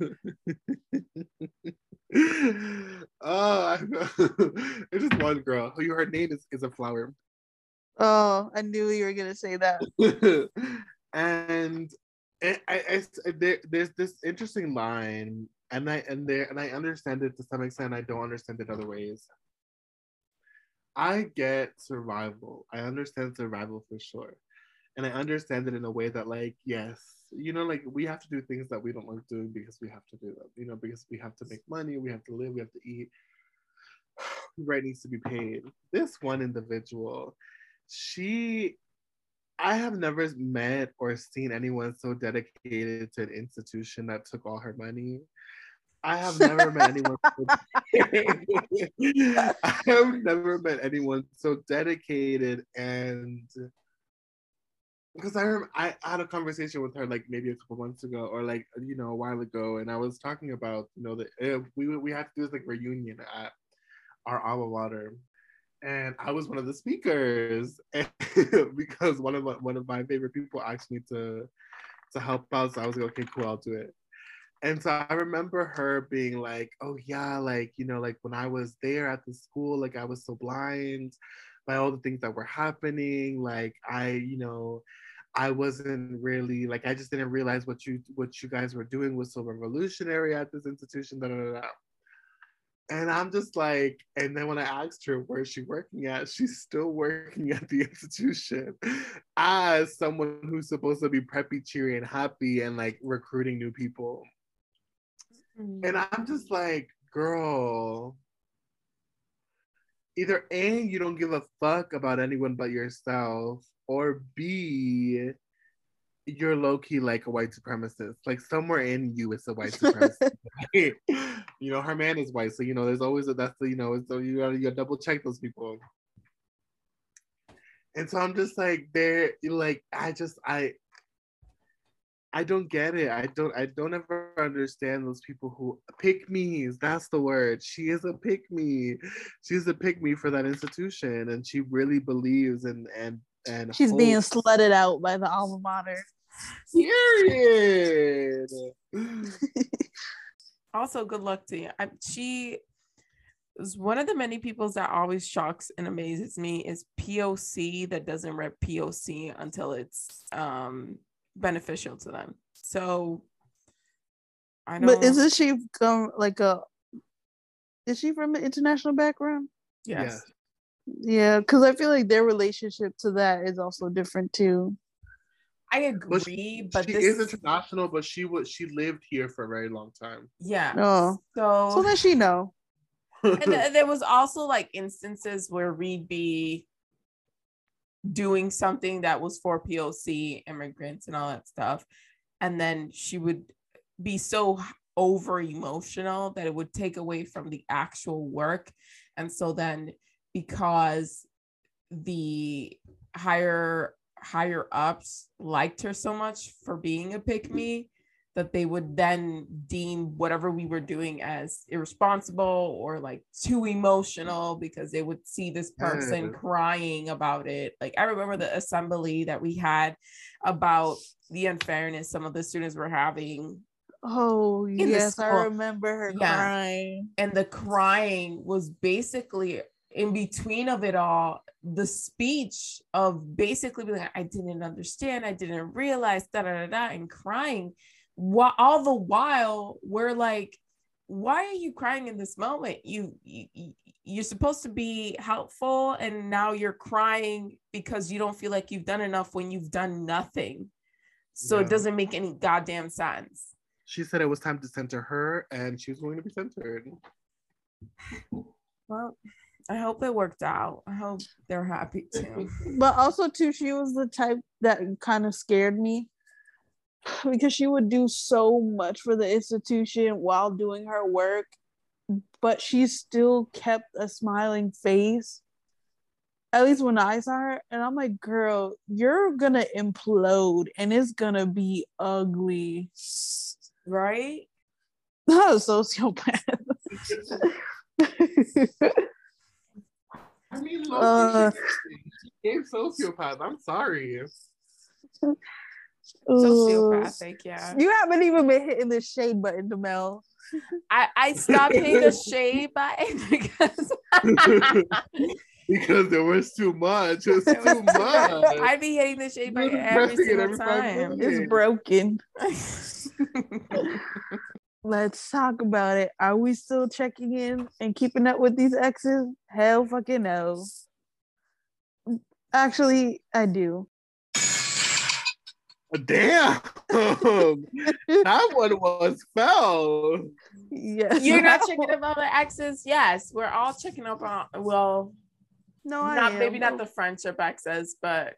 oh, it's just one girl. Who her name is, is a flower. Oh, I knew you were gonna say that. and I, I, I there, there's this interesting line, and I and there and I understand it to some extent. I don't understand it other ways. I get survival. I understand survival for sure. And I understand it in a way that, like, yes, you know, like we have to do things that we don't like doing because we have to do them, you know, because we have to make money, we have to live, we have to eat. Rent needs to be paid. This one individual, she, I have never met or seen anyone so dedicated to an institution that took all her money. I have never met anyone. So I have never met anyone so dedicated and because I I had a conversation with her like maybe a couple months ago or like you know a while ago, and I was talking about you know that uh, we we had to do this like reunion at our alma mater, and I was one of the speakers because one of my, one of my favorite people asked me to to help out, so I was like, okay, cool, I'll do it. And so I remember her being like, oh, yeah, like, you know, like when I was there at the school, like I was so blind by all the things that were happening. Like, I, you know, I wasn't really like I just didn't realize what you what you guys were doing was so revolutionary at this institution. Da, da, da, and I'm just like, and then when I asked her where she working at, she's still working at the institution as someone who's supposed to be preppy, cheery, and happy and like recruiting new people. And mm. I'm just like, girl, either A, you don't give a fuck about anyone but yourself, or B, you're low key like a white supremacist. Like somewhere in you is a white supremacist. you know, her man is white, so you know, there's always a that's the you know, so you gotta, you gotta double check those people. And so I'm just like, they're like, I just I I don't get it. I don't I don't ever understand those people who pick me's. That's the word. She is a pick me. She's a pick me for that institution and she really believes and and and she's hopes. being slutted out by the alma mater. Period. also, good luck to you. I, she is one of the many people that always shocks and amazes me is POC that doesn't rep POC until it's um beneficial to them. So I know. But isn't she um, like a? Is she from an international background? Yes. Yeah, because I feel like their relationship to that is also different too. I agree, but she, but she this... is international. But she was she lived here for a very long time. Yeah. Oh, so so does she know? and th- there was also like instances where we'd be doing something that was for POC immigrants and all that stuff. And then she would be so over emotional that it would take away from the actual work. And so then because the higher higher ups liked her so much for being a pick me, that they would then deem whatever we were doing as irresponsible or like too emotional because they would see this person mm. crying about it. Like I remember the assembly that we had about the unfairness some of the students were having. Oh yes, I remember her yeah. crying. And the crying was basically in between of it all the speech of basically being like, I didn't understand, I didn't realize, da da da da, and crying while all the while we're like why are you crying in this moment? You, you you're supposed to be helpful and now you're crying because you don't feel like you've done enough when you've done nothing. So yeah. it doesn't make any goddamn sense. She said it was time to center her and she was going to be centered. Well I hope it worked out. I hope they're happy too. But also too, she was the type that kind of scared me because she would do so much for the institution while doing her work, but she still kept a smiling face. At least when I saw her, and I'm like, girl, you're gonna implode and it's gonna be ugly. Right? A sociopath. I mean, uh, she gave sociopath. I'm sorry sociopathic yeah you haven't even been hitting the shade button Demel. I, I stopped hitting the shade button because because there was too much. It was too much. I'd be hitting the shade button every single every time. It's broken. Let's talk about it. Are we still checking in and keeping up with these exes? Hell fucking no. Actually, I do. Damn, that one was fell. Yes. You're not checking up on the exes? Yes, we're all checking up on well, No, I not am. maybe not the friendship exes, but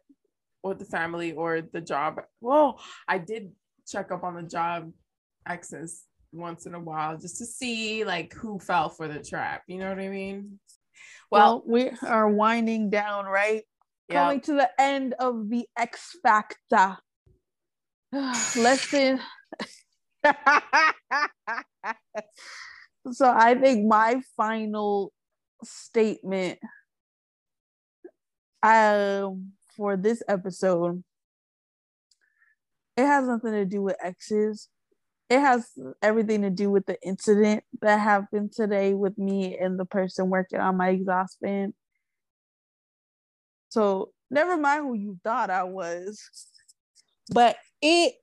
or the family or the job. Well, I did check up on the job exes once in a while just to see like who fell for the trap. You know what I mean? Well, we are winding down, right? Yeah. Coming to the end of the Ex Factor. Lesson. so I think my final statement um for this episode it has nothing to do with exes it has everything to do with the incident that happened today with me and the person working on my exhaust fan so never mind who you thought i was but it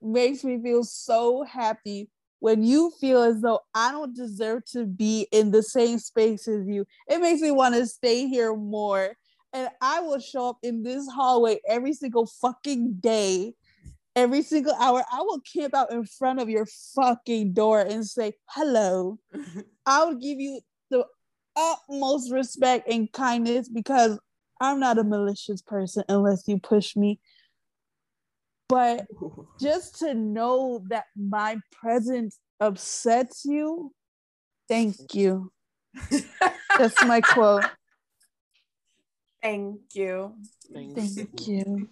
makes me feel so happy when you feel as though I don't deserve to be in the same space as you. It makes me want to stay here more. And I will show up in this hallway every single fucking day, every single hour. I will camp out in front of your fucking door and say, hello. I would give you the utmost respect and kindness because I'm not a malicious person unless you push me. But just to know that my presence upsets you, thank you. That's my quote. Thank you. Thank you.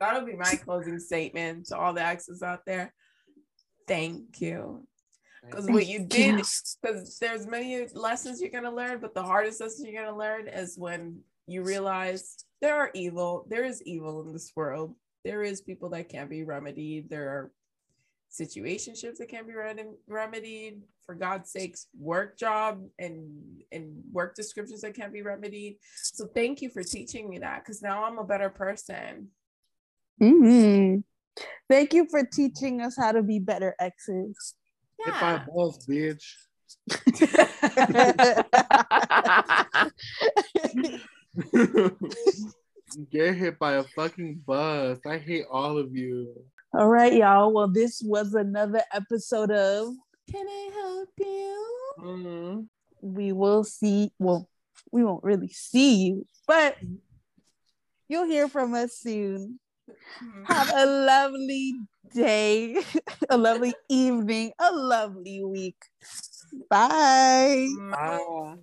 That'll be my closing statement to all the exes out there. Thank you. Because what you did, because there's many lessons you're gonna learn, but the hardest lesson you're gonna learn is when you realize there are evil, there is evil in this world. There is people that can't be remedied. There are situationships that can be rem- remedied. For God's sakes, work job and and work descriptions that can't be remedied. So thank you for teaching me that because now I'm a better person. Mhm. Thank you for teaching us how to be better exes. Hit by Yeah. balls, bitch. Get hit by a fucking bus. I hate all of you. All right, y'all. Well, this was another episode of Can I help you? Mm-hmm. We Will See. Well, we won't really see you, but you'll hear from us soon. Mm-hmm. Have a lovely day, a lovely evening, a lovely week. Bye. Bye.